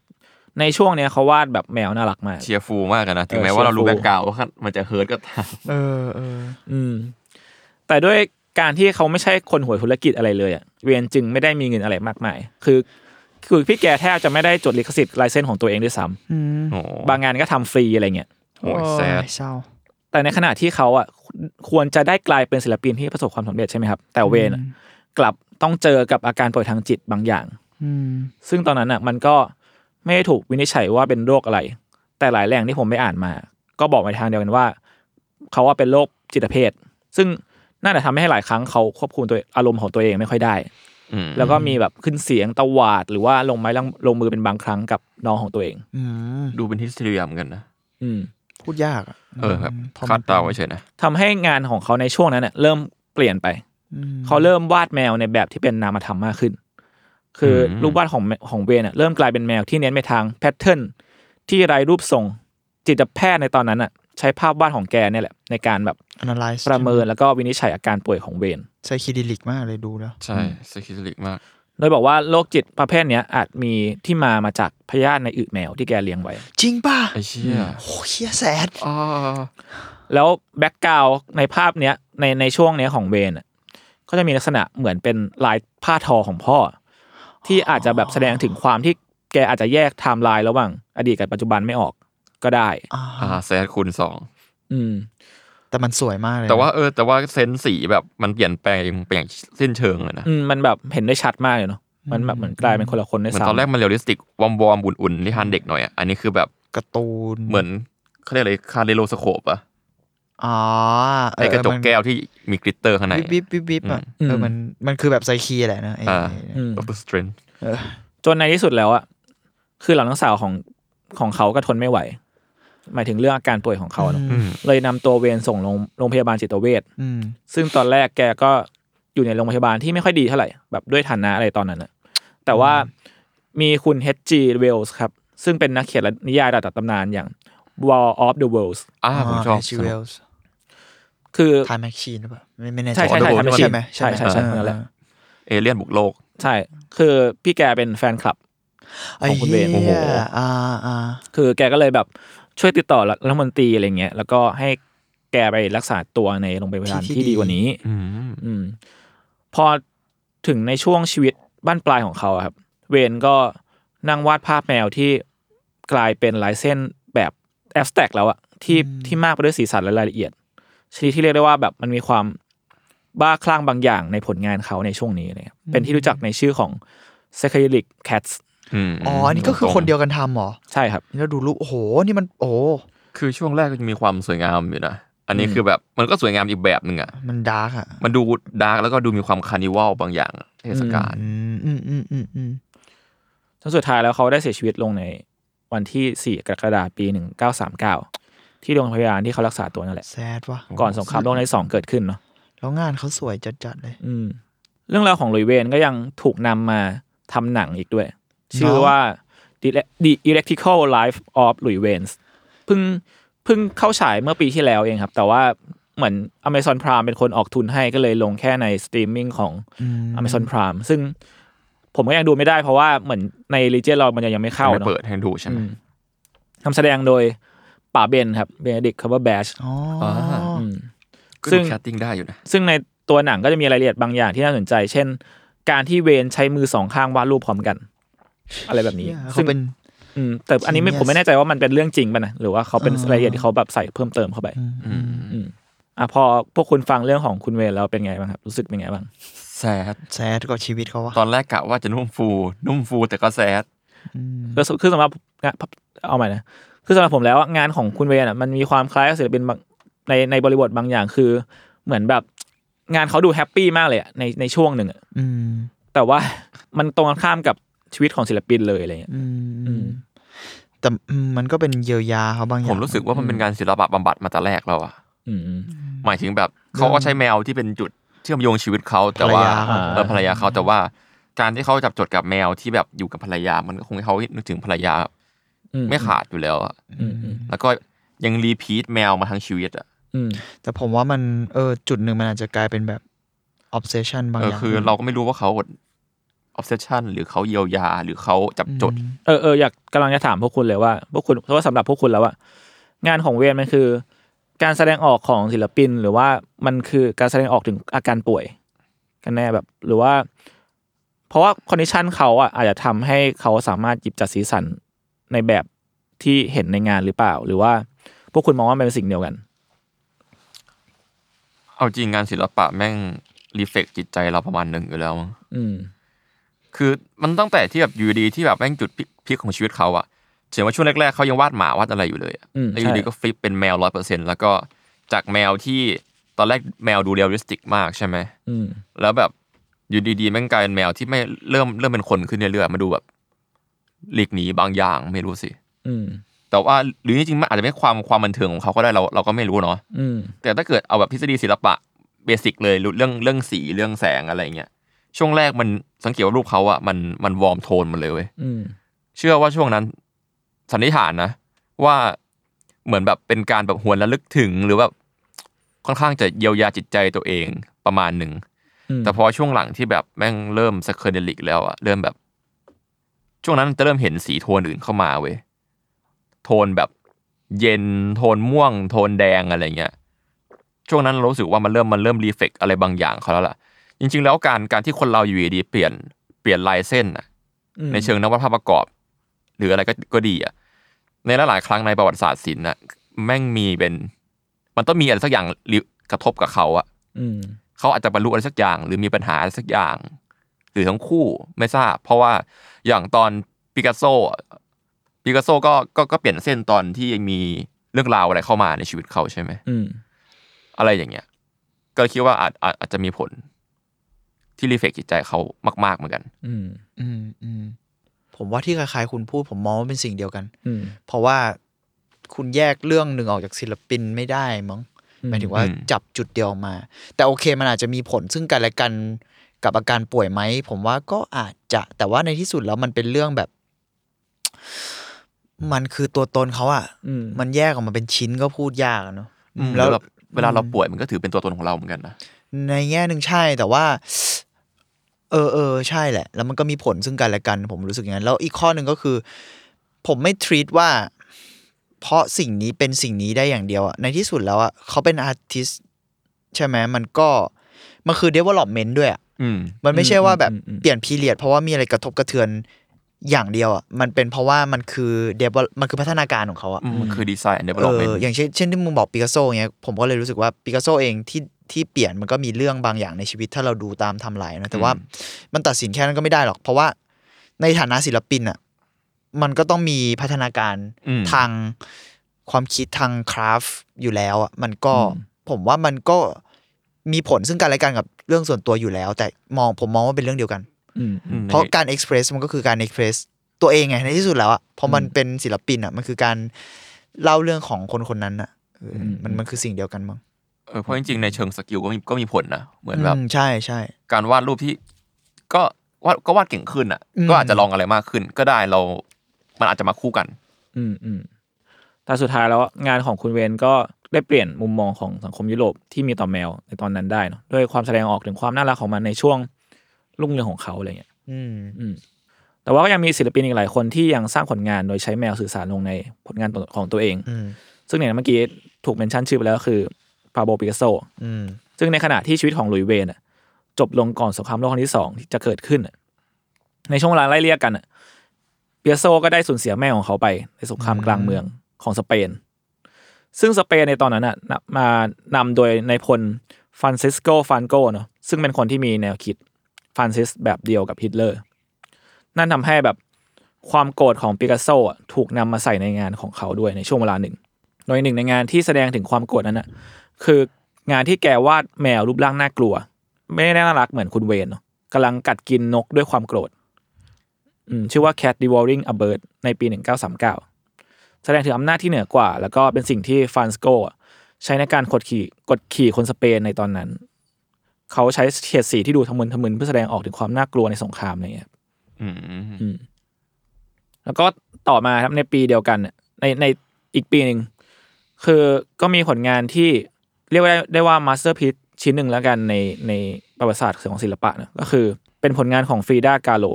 ในช่วงเนี้ยเขาวาดแบบแมวน่ารักมาก cheerful มากอะนะถึงเออแม้ว่าเรารู้ cheerful background ว่ามันจะ hurt ก็ตามเออเอออืม แต่ด้วยการที่เขาไม่ใช่คนหัวธุรกิจอะไรเลยอะเวียนจึงไม่ได้มีเงินอะไรมากมาย คือ คือพี่แกแทบจะไม่ได้จดลิขสิทธิ์ลายเส้นของตัวเองด้วยซ้ำอืมโอ้บางงานก็ทำฟรีอะไรเงี้ยโหแซดเศร้าแต่ในขณะที่เขาอะควรจะได้กลายเป็นศิลปินที่ประสบความสำเร็จใช่ไหมครับ แต่เวนอะกลับต้องเจอกับอาการป่วยทางจิตบางอย่างอืม ซึ่งตอนนั้นอะ มันก็ไม่ได้ถูกวินิจฉัยว่าเป็นโรคอะไร แต่หลายแหล่งที่ผมไปอ่านมา ก็บอกไปทางเดียวกันว่า เขาว่าเป็นโรคจิตเภท ซึ่งน่าจะทำให้หลายครั้งเขาควบคุมตัวอารมณ์ของตัวเองไม่ค่อยได้อืมแล้วก็มีแบบขึ้นเสียงตวาด หรือว่าลงไม้ลงลงมือเป็นบางครั้งกับน้องของตัวเองอืมดูเป็นฮิสทีเรียเหมือนกันนะอืมพูดยากอะเออครับพอคามัดนเดาไว้เฉยนะทำให้งานของเขาในช่วงนั้นเน่ยเริ่มเปลี่ยนไปอืมเขาเริ่มวาดแมวในแบบที่เป็นนามธรรมมากขึ้น คืออมรูปวาดของแมของเวนอะเริ่มกลายเป็นแมวที่เน้นไปทาง pattern ที่ไร้รูปทรงจิตแพทย์ในตอนนั้นอะใช้ภาพวาดของแกเนี่ยแหละ ในการแบบ analyze ประเมินแล้วก็วินิจฉัยอาการป่วยของเวน psychedelic มากเลยดูแล้ว ใช่ psychedelic มาก โดยบอกว่าโรคจิตประเภทเนี้ยอาจมีที่มามาจากพยาธิในอึแมวที่แกเลี้ยงไว้ จริงป่ะไอ้เชี่ยโอ้เฮียแสดอ๋อแล้ว background ในภาพเนี้ยในในช่วงเนี้ยของเวนอะก็จะมีลักษณะเหมือนเป็นลายผ้าทอของพ่อ ที่อาจจะแบบแสดงถึงความที่แกอาจจะแยกไทม์ไลน์ระหว่าง อดีตกับปัจจุบันไม่ออกก็ได้ อ่าอ่า sad คูณสองอืม แต่มันสวยมากเลยนะแต่ว่าเออแต่ว่า sense สีแบบมันเปลี่ยนแปลงไปอย่างสิ้นเชิงเลยนะอืมมันแบบเห็นได้ชัดมากเลยเนาะมันแบบเหมือนกลายเป็นคนละคนด้วยเหมือนซ้ำตอนแรกมัน realistic warm warm ๆอุ่นๆนิทานเด็กหน่อยอะอันนี้คือแบบการ์ตูนเหมือนเขาเรียกอะไร kaleidoscope อะ อ๋อเอไอ้อกระจกมันแก้วที่มี glitter ข้างในวิบวิบวิบวิบอะเออมันมันคือแบบไซคีแหละนะไอ้อ่าอืมดรสเตรนเออจนในที่สุดแล้วอะคือหลานน้องสาวของของเขาก็ทนไม่ไหว หมายถึงเรื่องอาการป่วยของเขาเนอะอืมเลยนำตัวเวนส่งโรงโรงพยาบาลจิตเวชอืมซึ่งตอนแรกแกก็อยู่ในโรงพยาบาลที่ไม่ค่อยดีเท่าไหร่แบบด้วยฐานะอะไรตอนนั้นนะแต่ว่ามีคุณ H.G. Wells ครับ ซึ่งเป็นนักเขียนและนิยายระดับตำนานอย่าง War of the Worlds อ่าผมชอบชิเวลส์ คือทายแมชชีนหรือเปล่าไม่ไม่แน่ใจใช่ใช่ใช่ใช่ใช่ไหมใช่ใช่ใช่นั่นแหละเอเลี่ยนบุกโลก ใช่ คือพี่แกเป็นแฟนคลับไอ้ของคุณเวเหี้นยโอ้โหอ่าอ่าคือแกก็เลยแบบช่วยติดต่อรัฐมนตรีอะไรเงี้ยแล้วก็ให้แกไปรักษาตัวในโรงพยาบาลที่ดีกว่านี้ อืมอืมพอถึงในช่วงชีวิตบ้านปลายของเขาอะครับ เวนก็นั่งวาดภาพแมวที่กลายเป็นลายเส้นแบบ abstract แล้วอะที่ที่มากไปด้วยสีสันและรายละเอียด ชนิดที่เรียกได้ว่าแบบมันมีความบ้าคลั่งบางอย่างในผลงานเขาในช่วงนี้เลยครับเป็นที่รู้จักในชื่อของ Psychedelic Cats อืมอ๋ออันนี้ก็คือคนเดียวกันทำเหรอ ใช่ครับ นี่เราดูรูปโอ้โห นี่มัน โอ้ คือช่วงแรกก็จะมีความสวยงามอยู่นะ อันนี้คือแบบมันก็สวยงามอีกแบบหนึ่งอะ มัน dark อะ มันดู dark แล้วก็ดูมีความ carnival บางอย่างอะเทศกาล อืมอืมอืมอืมอืมจแล้วสุดท้ายแล้วเขาได้เสียชีวิตลงในวันที่ 4 กรกฎาคมปี 1939 ที่โรงพยาบาลที่เขารักษาตัวนั่นแหละ แซดวะก่อนสงครามโลกครั้งที่สองเกิดขึ้นเนาะแล้วงานเขาสวยจัดๆเลย อืม เรื่องราวของหลุยส์เวนก็ยังถูกนำมาทำหนังอีกด้วย ชื่อว่า The The Electrical Life of Louis Wayne เพิ่งเพิ่งเข้าฉายเมื่อปีที่แล้วเองครับ แต่ว่าเหมือน Amazon Prime เป็นคนออกทุนให้ก็เลยลงแค่ในสตรีมมิ่งของ Amazon Prime ซึ่งผมก็ยังดูไม่ได้เพราะว่าเหมือนใน region เรามันยังไม่เข้าไม่เนาะ เปิดให้ดูใช่ไหมอืมทำแสดงโดย ป๋าเบนครับเบเนดิกต์ คัมเบอร์แบตช์อ๋อออก็ซึ่ดูง casting ได้อยู่นะซึ่งในตัวหนังก็จะมีรายละเอียดบางอย่างที่น่าสนใจ เช่น การที่เวนใช้มือสองข้างวาดรูปพร้อมกัน อะไรแบบนี้เชี่ยซึ่เขางเป็นอืมแต่อันนี้ไม่ Genius ผมไม่แน่ใจว่ามันเป็นเรื่องจริงป่ะนะหรือว่าเขาเป็นอ่ารายละเอียดที่เขาแบบใส่เพิ่มเติมเข้าไปอืมอืมอะพอพวกคุณฟังเรื่องของคุณเวนแล้วเป็นไงบ้างครับ รู้สึกเป็นไงบ้างแซดแซดกับชีวิตเขาวะตอนแรกกะว่าจะนุ่มฟู นุ่มฟูแต่ก็แซดคือคือสำหรับเอาใหม่นะ คือสำหรับผมแล้วอะงานของคุณเวนอะมันมีความคล้ายกับศิลปินบางในในบริบทบางอย่างคือ เหมือนแบบงานเขาดูแฮปปี้มากเลยอะในในช่วงหนึ่งอะอืมแต่ว่ามันตรงกันข้ามกับชีวิตของศิลปินเลยอะไรเงี้ยอืมอืมแต่อืมมันก็เป็นเยียวยาเขาบางอย่างผมรู้สึกว่ามันเป็นการศิลปะบำบัดมาแต่แรกแล้วอะอืมอืมหมายถึงแบบเขาก็ใช้แมวที่เป็นจุดเชื่อมโยงชีวิตเขาแต่ว่าภรรยาเขาเออภรรยาเขาแต่ว่า การที่เขาจับจดกับแมวที่แบบอยู่กับภรรยา มันก็คงให้เขานึกถึงภรรยาอื ไม่ขาดอยู่แล้วอะอืมอืมแล้วก็ยังรีพีทแมวมาทั้งชีวิตอะอืมแต่ผมว่ามันเออจุดหนึ่งมันอาจจะกลายเป็นแบบ obsession บางเอออย่างคือเราก็ไม่รู้ว่าเขา obsession หรือเขาเยียวยาหรือเขาจับจด เออเอออยากกำลังจะถามพวกคุณเลยว่าพวกคุณเพราะว่าสำหรับพวกคุณแล้วอะงานของเวนมันคือ การแสดงออกของศิลปินหรือว่ามันคือการแสดงออกถึงอาการป่วย กันแน่แบบ หรือว่า เพราะว่าคอนดิชันเขาอะอาจจะทำให้เขาสามารถหยิบจัดสีสัน ในแบบที่เห็นในงานหรือเปล่า หรือว่าพวกคุณมองว่ามันเป็นสิ่งเดียวกัน เอาจริงงานศิลปะแม่ง reflect จิตใจเราประมาณหนึ่งอยู่แล้วมั้งอืม คือมันตั้งแต่ที่แบบอยู่ดีที่แบบแม่งจุดพลิกพลิกของชีวิตเขาอะเชื่อว่าช่วงแรกๆเขายังวาดหมาวาดอะไรอยู่เลยอะอืมแล้วอยู่ดีใช่ก็ flip เป็นแมวร้อยเปอร์เซ็นต์แล้วก็จากแมวที่ตอนแรกแมวดู realistic มากใช่ไหม อืม แล้วแบบอยู่ดีๆแม่งกลายเป็นแมวที่ไม่เริ่มเริ่มเป็นคนขึ้นเรื่อยๆมาดูแบบ หลีกหนีบางอย่างไม่รู้สิอืมแต่ว่าหรือจริงๆมันอาจจะไม่ความความบันเทิงของเขาก็ได้เราเราก็ไม่รู้เนาะอืมแต่ถ้าเกิดเอาแบบทฤษฎีศิลปะ basic เลยรู้เรื่องเรื่องสีเรื่องแสงอะไรเงี้ยช่วงแรกมันสังเกตว่ารูปเขาอะมันมัน warm tone หมดเลยเว้ยอืมเชื่อว่าช่วงนั้นสันนิษฐานนะ ว่าเหมือนแบบเป็นการแบบหวนระลึกถึงหรือแบบค่อนข้างจะเยียวยาจิตใจตัวเองประมาณหนึ่งอืมแต่พอช่วงหลังที่แบบแม่งเริ่ม psychedelic แล้วอะเริ่มแบบ ช่วงนั้นจะเริ่มเห็นสีโทนอื่นเข้ามาเว้ยโทนแบบเย็นโทนม่วง โทนแดงอะไรเงี้ยช่วงนั้นเรารู้สึกว่ามันเริ่มมันเริ่มรีเฟกอะไรบางอย่างเขาแล้วล่ะ จริง ๆ แล้วการการที่คนเราอยู่ดีๆเปลี่ยนเปลี่ยนลายเส้นอะอืมในเชิงนวัตภาพประกอบ หรืออะไรก็ก็ดีอะในหลายๆครั้งในประวัติศาสตร์ศิลป์อะแม่งมีเป็น มันต้องมีอะไรสักอย่างริกระทบกับเขาอะอืมเขาอาจจะบรรลุอะไรสักอย่าง หรือมีปัญหาอะไรสักอย่าง หรือทั้งคู่ไม่ทราบ เพราะว่า อย่างตอนปิกัสโซอะปิกัสโซก็ก็ก็เปลี่ยนเส้นตอนที่ยังมีเรื่องราวอะไรเข้ามาในชีวิตเขาใช่ไหมอืมอะไรอย่างเงี้ย ก็คิดว่าอาจอาจอาจจะมีผลที่รีเฟกจิตใจเขามาก ๆเหมือนกัน อืมอืมอืมผมว่าที่คล้ายๆคุณพูดผมมองว่าเป็นสิ่งเดียวกันอืมเพราะว่าคุณแยกเรื่องหนึ่งออกจากศิลปินไม่ได้มั้งอืมหมายถึงว่าอืมจับจุดเดียวออกมา แต่โอเคมันอาจจะมีผลซึ่งกันและกัน กับอาการป่วยไหมผมว่าก็อาจจะแต่ว่าในที่สุดแล้วมันเป็นเรื่องแบบ มันคือตัวตนเขาอะอืมมันแยกออกมาเป็นชิ้นก็พูดยากอะเนาะแล้แล้ววแบบเวลาเราป่วยมันก็ถือเป็นตัวตนของเราเหมือนกันนะในแง่หนึ่งใช่แต่ว่า เออเออใช่แหละ แล้วมันก็มีผลซึ่งกันและกัน ผมรู้สึกอย่างนั้นแล้วอีกข้อหนึ่งก็คือ ผมไม่ treat ว่า เพราะสิ่งนี้เป็นสิ่งนี้ได้อย่างเดียวอะในที่สุดแล้วอะเขาเป็นอาร์ติสใช่ไหมมันก็มันคือ development ด้วยอะอืม มันไม่ใช่ว่าแบบอืมอืมเปลี่ยนพีเรียดเพราะว่ามีอะไรกระทบกระเทือนอย่างเดียวอะมันเป็นเพราะว่ามันคือ develop มันคือพัฒนาการของเขาอะมันคือดีไซน์เอ development ออย่างเช่นเช่นที่มึงบอกปิกัสโซเงี้ยผมก็เลยรู้สึกว่าปิกัสโซเองที่ที่เปลี่ยนมันก็มีเรื่องบางอย่างในชีวิตถ้าเราดูตามไทำลายนะแต่ว่าอืมมันตัดสินแค่นั้นก็ไม่ได้หรอก เพราะว่าในฐานะศิลปินอะมันก็ต้องมีพัฒนาการอืมทางความคิดทาง craft อยู่แล้วอะมันก็ผมว่ามันก็ มีผลซึ่งกันและกันกับเรื่องส่วนตัวอยู่แล้ว แต่มองผมมองว่าเป็นเรื่องเดียวกัน อืมอืมเพราะการ express มันก็คือการ express ตัวเองไงในที่สุดแล้วอะพอมันอืมเป็นศิลปินอะมันคือการเล่าเรื่องของคนคนนั้นอะเอออมมันมันคือสิ่งเดียวกันมั้งเออเพราะจริงๆในเชิง skill ก็มีก็มีผลนะเหมือนแบบ อืมใช่ใช่ การวาดรูปที่ก็วาดก็วาดเก่งขึ้นอะ อืม ก็อาจจะลองอะไรมากขึ้น ก็ได้เรา มันอาจจะมาคู่กัน อืมอืมแต่สุดท้ายแล้วงานของคุณเวนก็ ได้เปลี่ยนมุมมองของสังคมยุโรปที่มีต่อแมวในตอนนั้นได้เนอะด้วยความแสดงออกถึงความน่ารักของมันในช่วงรุ่งเรืองของเขาอะไรเงี้ย อืมอืมแต่ว่าก็ยังมีศิลปินอีกหลายคนที่ยังสร้างผลงานโดยใช้แมวสื่อสารลงในผลงานของตัวเองอืมซึ่งเนี่ยเมื่อกี้ถูก mention ชื่อไปแล้วก็คือปาโบลปิกัสโซอืมซึ่งในขณะที่ชีวิตของหลุยส์เวนอะจบลงก่อนสงครามโลกครั้งที่สองที่จะเกิดขึ้นอะในช่วงเวลาไล่เลี่ยกันอะปิกัสโซก็ได้สูญเสียแม่ของเขาไปในสงครามกลางเมืองของสเปน ซึ่งสเปนในตอนนั้นอะมานำโดยนายพลฟรานซิสโกฟรังโกเนาะซึ่งเป็นคนที่มีแนวคิดฟาสซิสต์แบบเดียวกับฮิตเลอร์ นั่นทำให้แบบความโกรธของปิกัสโซถูกนำมาใส่ในงานของเขาด้วยในช่วงเวลาหนึ่ง โดยหนึ่งในงานที่แสดงถึงความโกรธนั้นน่ะคืองานที่แกวาดแมวรูปร่างน่ากลัว ไม่ได้น่ารักเหมือนคุณเวนเนาะกำลังกัดกินนกด้วยความโกรธชื่อว่า Cat Devouring a Bird ในปี 1939 แสดงถึงอำนาจที่เหนือกว่า แล้วก็เป็นสิ่งที่ฟรานสโกอะใช้ในการกดขี่กดขี่คนสเปนในตอนนั้น เขาใช้เฉดสีที่ดูทะมึนทะมึนเพื่อแสดงออกถึงความน่ากลัวในสงครามอะไรเงี้ยอืมอืมแล้วก็ต่อมาครับในปีเดียวกันน่ะในในอีกปีหนึ่งคือก็มีผลงานที่เรียกว่าได้ได้ว่ามาสเตอร์พี e ชิ้นหนึ่งแล้วกันในในประวัติศาสตร์ของศิลปะนะก็คือเป็นผลงานของฟรีดาคาห์โล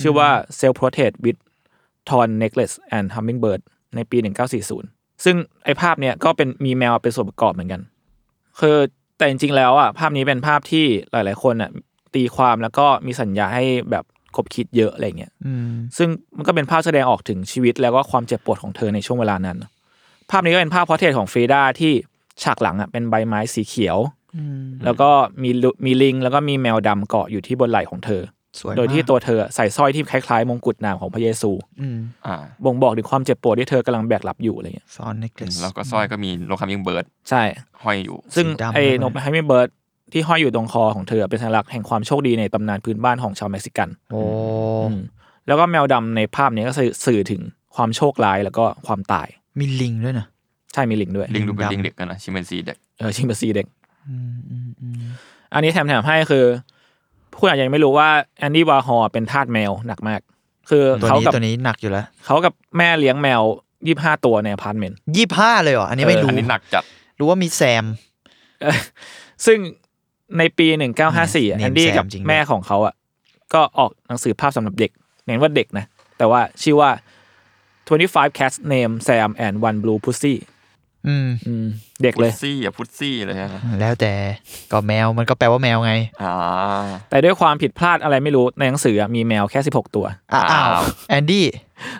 ชื่อว่า Self Portrait with Thorn Necklace and Hummingbird ในปี 1940 ซึ่งไอภาพเนี้ยก็เป็นมีแมวเป็นส่วนประกอบเหมือนกัน คือแต่จริงๆแล้วอะภาพนี้เป็นภาพที่หลายๆคนอะตีความแล้วก็มีสัญญะให้แบบขบคิดเยอะอะไรเงี้ยอืมซึ่งมันก็เป็นภาพแสดงออกถึงชีวิตแล้วก็ความเจ็บปวดของเธอในช่วงเวลานั้น ภาพนี้ก็เป็นภาพ portrait ของฟรีดาที่ฉากหลังอะเป็นใบไม้สีเขียวอืมแล้วก็มีลุมีลิงแล้วก็มีแมวดำเกาะอยู่ที่บนไหล่ของเธอสวย โดยที่มากตัวเธอใส่สร้อยที่คล้ายๆมงกุฎหนามของพระเยซูอืมอ่าบ่งบอกถึงความเจ็บปวดที่เธอกำลังแบกรับอยู่อะไรเงี้ยซอนเน c เลสแล้วก็สร้อยก็มีนกคำยิงเบิร์ดใช่ห้อยอยู่ ซึ่งสีดำไอ้ด้วยนก hummingbird ที่ห้อยอยู่ตรงคอของเธอเป็นสัญลักษณ์แห่งความโชคดีในตำนานพื้นบ้านของชาวเม็กซิกันโอ้อืมแล้วก็แมวดำในภาพนี้ก็สื่อสื่อถึงความโชคร้ายแล้วก็ความตาย มีลิงด้วยนะใช่มีลิงด้วยลิงดูเป็นดำลิงเด็กกันนะชิมเปนซีเด็กเออชิมเปนซีเด็กอืมอืมอืมอันนี้แถมแถมให้คือ ผู้อาจจะยังไม่รู้ว่าแอนดี้วาฮอร์เป็นทาสแมวหนักมาก คือตัวเขานี้กับตัวนี้หนักอยู่แล้วเขากับแม่เลี้ยงแมวยี่ห้าตัวในอพาร์ตเมนต์ยี่ห้าเลยเหรออันนี้ไม่เออรู้อันนี้หนักจัดรู้ว่ามีแซม ซึ่งในปีหนึ่งเก้าห้าสี่ Name แอนดี้กับ Sam จริงด้วยแม่ของเขาอะก็ออกหนังสือภาพสำหรับเด็กเน้นว่าเด็กนะ แต่ว่าชื่อว่า 25 cats name Sam and one blue pussy อืมอืมเด็ก blue pussy อะ pussy เลยฮะแล้วแต่ก็แมวมันก็แปลว่าแมวไงอ่า แต่ด้วยความผิดพลาดอะไรไม่รู้ในหนังสืออะมีแมวแค่ 16 ตัวอ้าวอ้าว แอนดี้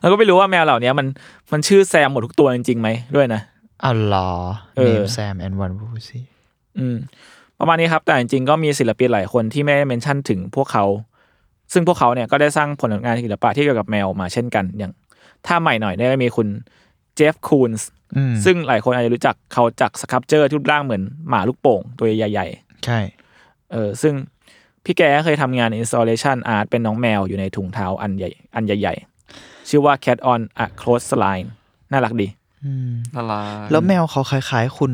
แล้วก็ไม่รู้ว่าแมวเหล่านี้มันมันชื่อแซมหมดทุกตัวจริงๆไหมด้วยนะ อ้าวเหรอเออ name Sam and one blue pussyอืมประมาณนี้ครับ แต่จริงๆก็มีศิลปินหลายคนที่ไม่ได้เมนชั่นถึงพวกเขา ซึ่งพวกเขาเนี่ยก็ได้สร้างผลงานศิลปะที่เกี่ยวกับแมวมาเช่นกัน อย่าง ถ้าใหม่หน่อยเนี่ยก็มีคุณเจฟคูนส์อืม ซึ่งหลายคนอาจจะรู้จักเขาจากสครับเจอร์ที่รูปร่างเหมือนหมาลูกโป่งตัวใหญ่ใช่ๆเออซึ่งพี่แกก็เคยทำงาน installation art เป็นน้องแมวอยู่ในถุงเท้าอันใหญ่ อันใหญ่ ๆ ชื่อว่า cat on a clothesline น่ารักดีอืมน่ารักแล้วแมวเขาคล้ายๆ คุณ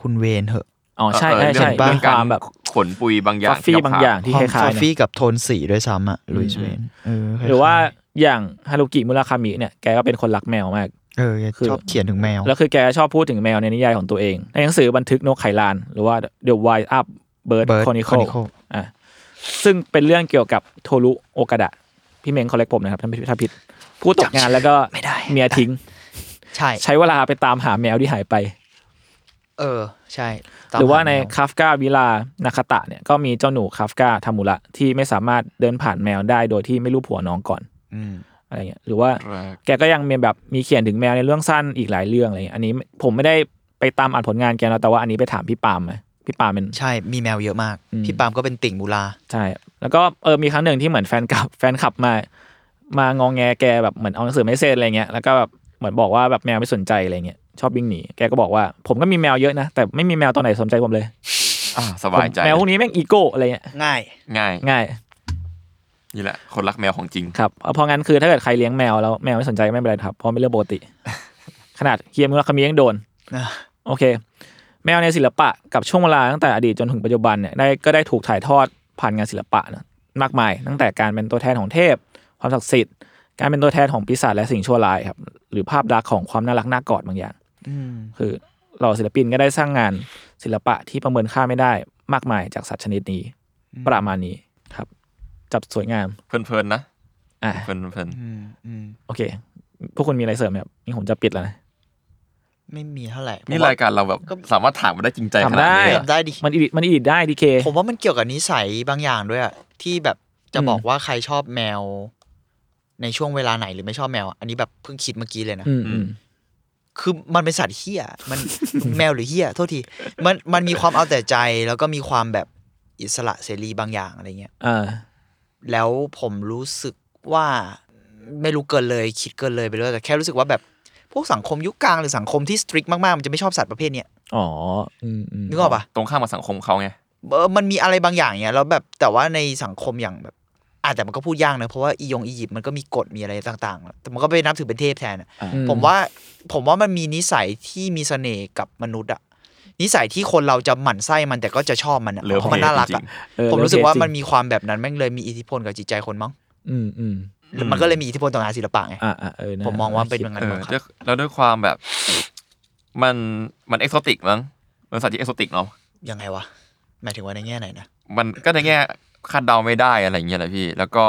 คุณเวนเหอะอ๋อใช่เออใช่ใช่เรื่องมีความแบบขนปุยบางอย่างฟัฟฟี่บางอย่างที่คความล้ายฟอๆฟนะฟี่กับโทนสีด้วยซ้ำอะลุยส์อืมเวนเออคล้ยๆหรือว่าอย่างฮารุกิมุราคามิเนี่ยแกก็เป็นคนรักแมวมาก เออแกคือชอบเขียนถึงแมว แล้วคือแกชอบพูดถึงแมวในนิยายของตัวเอง ในหนังสือบันทึกนกไข่ลาน หรือว่า The Wild Up Bird Bird Chronicle Chronicle อะซึ่งเป็นเรื่องเกี่ยวกับโทรุโอกาดะพี่เมงคอลเลกผมนะครับถ้าไม่ถ้าผิดผู้ตกงานแล้วก็ไม่ได้เมียทิ้ง ใช่ใช้เวลาไปตามหาแมวที่หายไป เออ ใช่ หรือว่าในตมมคาฟกาวิลานาคาตะเนี่ยก็มีเจ้าหนูคาฟกาทามุระที่ไม่สามารถเดินผ่านแมวได้โดยที่ไม่รู้ผัวน้องก่อน อืม อะไรเงี้ยหรือว่ารักแกก็ยังมีแบบมีเขียนถึงแมวในเรื่องสั้นอีกหลายเรื่องอะไรเงี้ยอันนี้ผมไม่ได้ไปตามอ่านผลงานแกนะแต่ว่าอันนี้ไปถามพี่ปาล์มมาพี่ปาล์มเป็นใช่มีแมวเยอะมากอืมพี่ปาล์มก็เป็นติ่งมูลาใช่ แล้วก็เออมีครั้งหนึ่งที่เหมือนแฟนคลับแฟนคลับมามางองแงแกแบบเหมือนเอาหนังสือไม่เซ็นอะไรเงี้ยแล้วก็แบบเหมือนบอกว่าแบบแมวไม่สนใจอะไรเงี้ยชอบวิ่งหนีแกก็บอกว่า ผมก็มีแมวเยอะนะแต่ไม่มีแมวตัวไหนสนใจผมเลยอ่าสบายใจผมแมวพวกนี้แม่งอีโก้อะไรเงี้ยง่ายง่ายง่าย นี่แหละคนรักแมวของจริงครับเพราะงั้นคือถ้าเกิดใครเลี้ยงแมวแล้วแมวไม่สนใจไม่เป็นไรครับเพราะเป็นเรื่องปกติ ขนาดเฮียมุราคามิยังโดนนะโอเค แมวในศิลปะกับช่วงเวลาตั้งแต่อดีตจนถึงปัจจุบันเนี่ยได้ก็ได้ถูกถ่ายทอดผ่านงานศิลปะนะมากมาย ตั้งแต่การเป็นตัวแทนของเทพ ความศักดิ์สิทธิ์ การเป็นตัวแทนของปีศาจและสิ่งชั่วร้ายครับ หรือภาพลักษณ์ของความน่ารักน่ากอดบางอย่างอืมคือเหล่าศิลปินก็ได้สร้างงานศิลปะที่ประเมินค่าไม่ได้มากมายจากสัตว์ชนิดนี้ ประมาณนี้ครับ จับสวยงามเพลินๆนะอะเพลินเพลินอืมอืมโอเค พวกคุณมีอะไรเสริมไหมครับนี่ผมจะปิดแล้วนะไม่มีเท่าไหร่ๆนี่ผมว่รายการเราแบบสามารถถามมาได้จริงใจขนาดทำได้นี้ทำได้ดิมันอีดิมันอีดิได้ดีเคผมว่ามันเกี่ยวกับนิสัยบางอย่างด้วยอะที่แบบจะอืมบอกว่าใครชอบแมว ในช่วงเวลาไหนหรือไม่ชอบแมว อันนี้แบบเพิ่งคิดเมื่อกี้เลยนะอืมอืมคือมันเป็นสัตว์เฮี้ยมันแมวหรือเฮี้ยโทษทีมันมันมีความเอาแต่ใจแล้วก็มีความแบบอิสระเสรีบางอย่างอะไรเงี้ยอ่า แล้วผมรู้สึกว่าไม่รู้เกินเลยคิดเกินเลยไปเลยแต่แค่รู้สึกว่าแบบพวกสังคมยุคกลางหรือสังคมที่สตริกมากๆ มันจะไม่ชอบสัตว์ประเภทเนี้ยอ๋ออืมอืมนึกออกปะตรงข้ามกับสังคมเขาไงเออมันมีอะไรบางอย่างเนี้ยแล้วแบบแต่ว่าในสังคมอย่างแบบอาจแต่มันก็พูดยากนะเพราะว่าอียงอียิปต์มันก็มีกฎมีอะไรต่างๆ แต่มันก็ไปนับถือเป็นเทพแทนอะอืผมว่าผมว่ามันมีนิสัยที่มีเสน่ห์กับมนุษย์อะ นิสัยที่คนเราจะหมั่นไส้มันแต่ก็จะชอบมันอะเลิฟเพราะมันน่ารักจริอะงเออผมรู้สึกว่ามันจงมีความแบบนั้นแม่งเลยมีอิทธิพลกับจิตใจคนมั้งอืมอืมอืมมันก็เลยมีอิทธิพลต่องานศิลปะไงอ่าอ่าเออนะผมมองว่าเป็นอย่างนั้นเออมั้งคด้รัวยบแล้วด้วยความแบบ มันมันเอกโซติกมั้งมันสัตว์ที่เอกโซติกเนาะยังไงวะหมายถึงว่าในแง่ไหนนะมันก็ในแง่คาดเดาไม่ได้อะไรอย่างเงี้ยแหละพี่ แล้วก็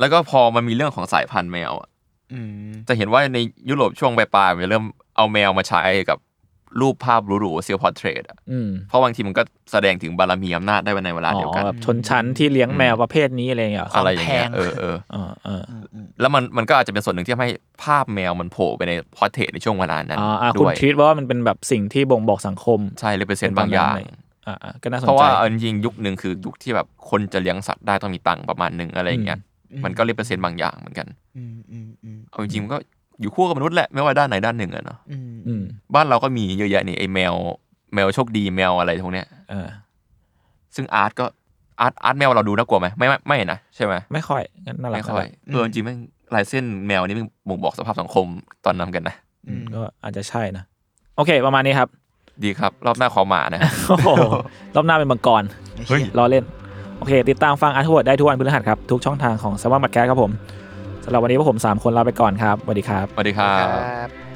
แล้วก็พอมันมีเรื่องของสายพันธุ์แมวอะอืมจะเห็นว่าในยุโรปช่วงปลายๆมันเริ่มเอาแมวมาใช้กับ รูปภาพหรูๆเซียลพอร์เทรตอะอืมเพราะบางทีมันก็แสดงถึงบารมีอำนาจได้ในเวลาอ๋เดียวอกันแบบชนชั้นที่เลี้ยงแมวประเภทนี้อะไรอย่างเงี้ยเหรออะไรอย่างเงี้ยเออเอออ่าอ่าอืมอืมแล้วมันมันก็อาจจะเป็นส่วนหนึ่งที่ทำให้ภาพแมวมันโผล่ไปในพอร์เทรตในช่วงเวลานั้นอ่าอ่าคุณด้วยทรีตว่ามันเป็นแบบสิ่งที่บ่งบอกสังคม ใช่เลยเป็นเซนบางอย่างอ่าอ่าก็น่าสนเพราะใจว่าเอาจริงๆยุคหนึ่งคือยุคที่แบบคนจะเลี้ยงสัตว์ได้ต้องมีตังค์ประมาณหนึ่งอะไรอย่างเงี้ยมันก็เรียกเปอร์เซ็นต์บางอย่างเหมือนกันอืมอืมอืมเอาจริงๆมันก็ อยู่คู่กับมนุษย์แหละไม่ว่าด้านไหนด้านหนึ่งอะเนาะอืมอืมบ้านเราก็มีเยอะแยะนี่ไอแมว แมวโชคดีแมวอะไรพวกเนี้ยเออ ซึ่งอาร์ตก็อาร์ตอาร์ตแมวเราดูน่ากลัวไหมไม่ไม่ไม่นะใช่ไหมไม่ค่อยงั้นน่ารักไม่ค่อยน่ารักเออจริงๆแม่งลายเส้นแมวนี่มันบ่งบอกสภาพสังคมตอนนั้นกันนะอืมก็อาจจะใช่นะโอเค ประมาณนี้ครับ ดีครับ รอบหน้าขอหมานะโอ้โหรอบหน้าเป็นมังกรเฮ้ยล้อเล่น โอเค ติดตามฟังอาร์ทเวิร์ดได้ทุกวันพฤหัสครับ ทุกช่องทางของแซลมอนพอดแคสต์ครับผม สำหรับวันนี้พวกผม 3 คนลาไปก่อนครับสวัสดีครับ สวัสดีครัคบรครับ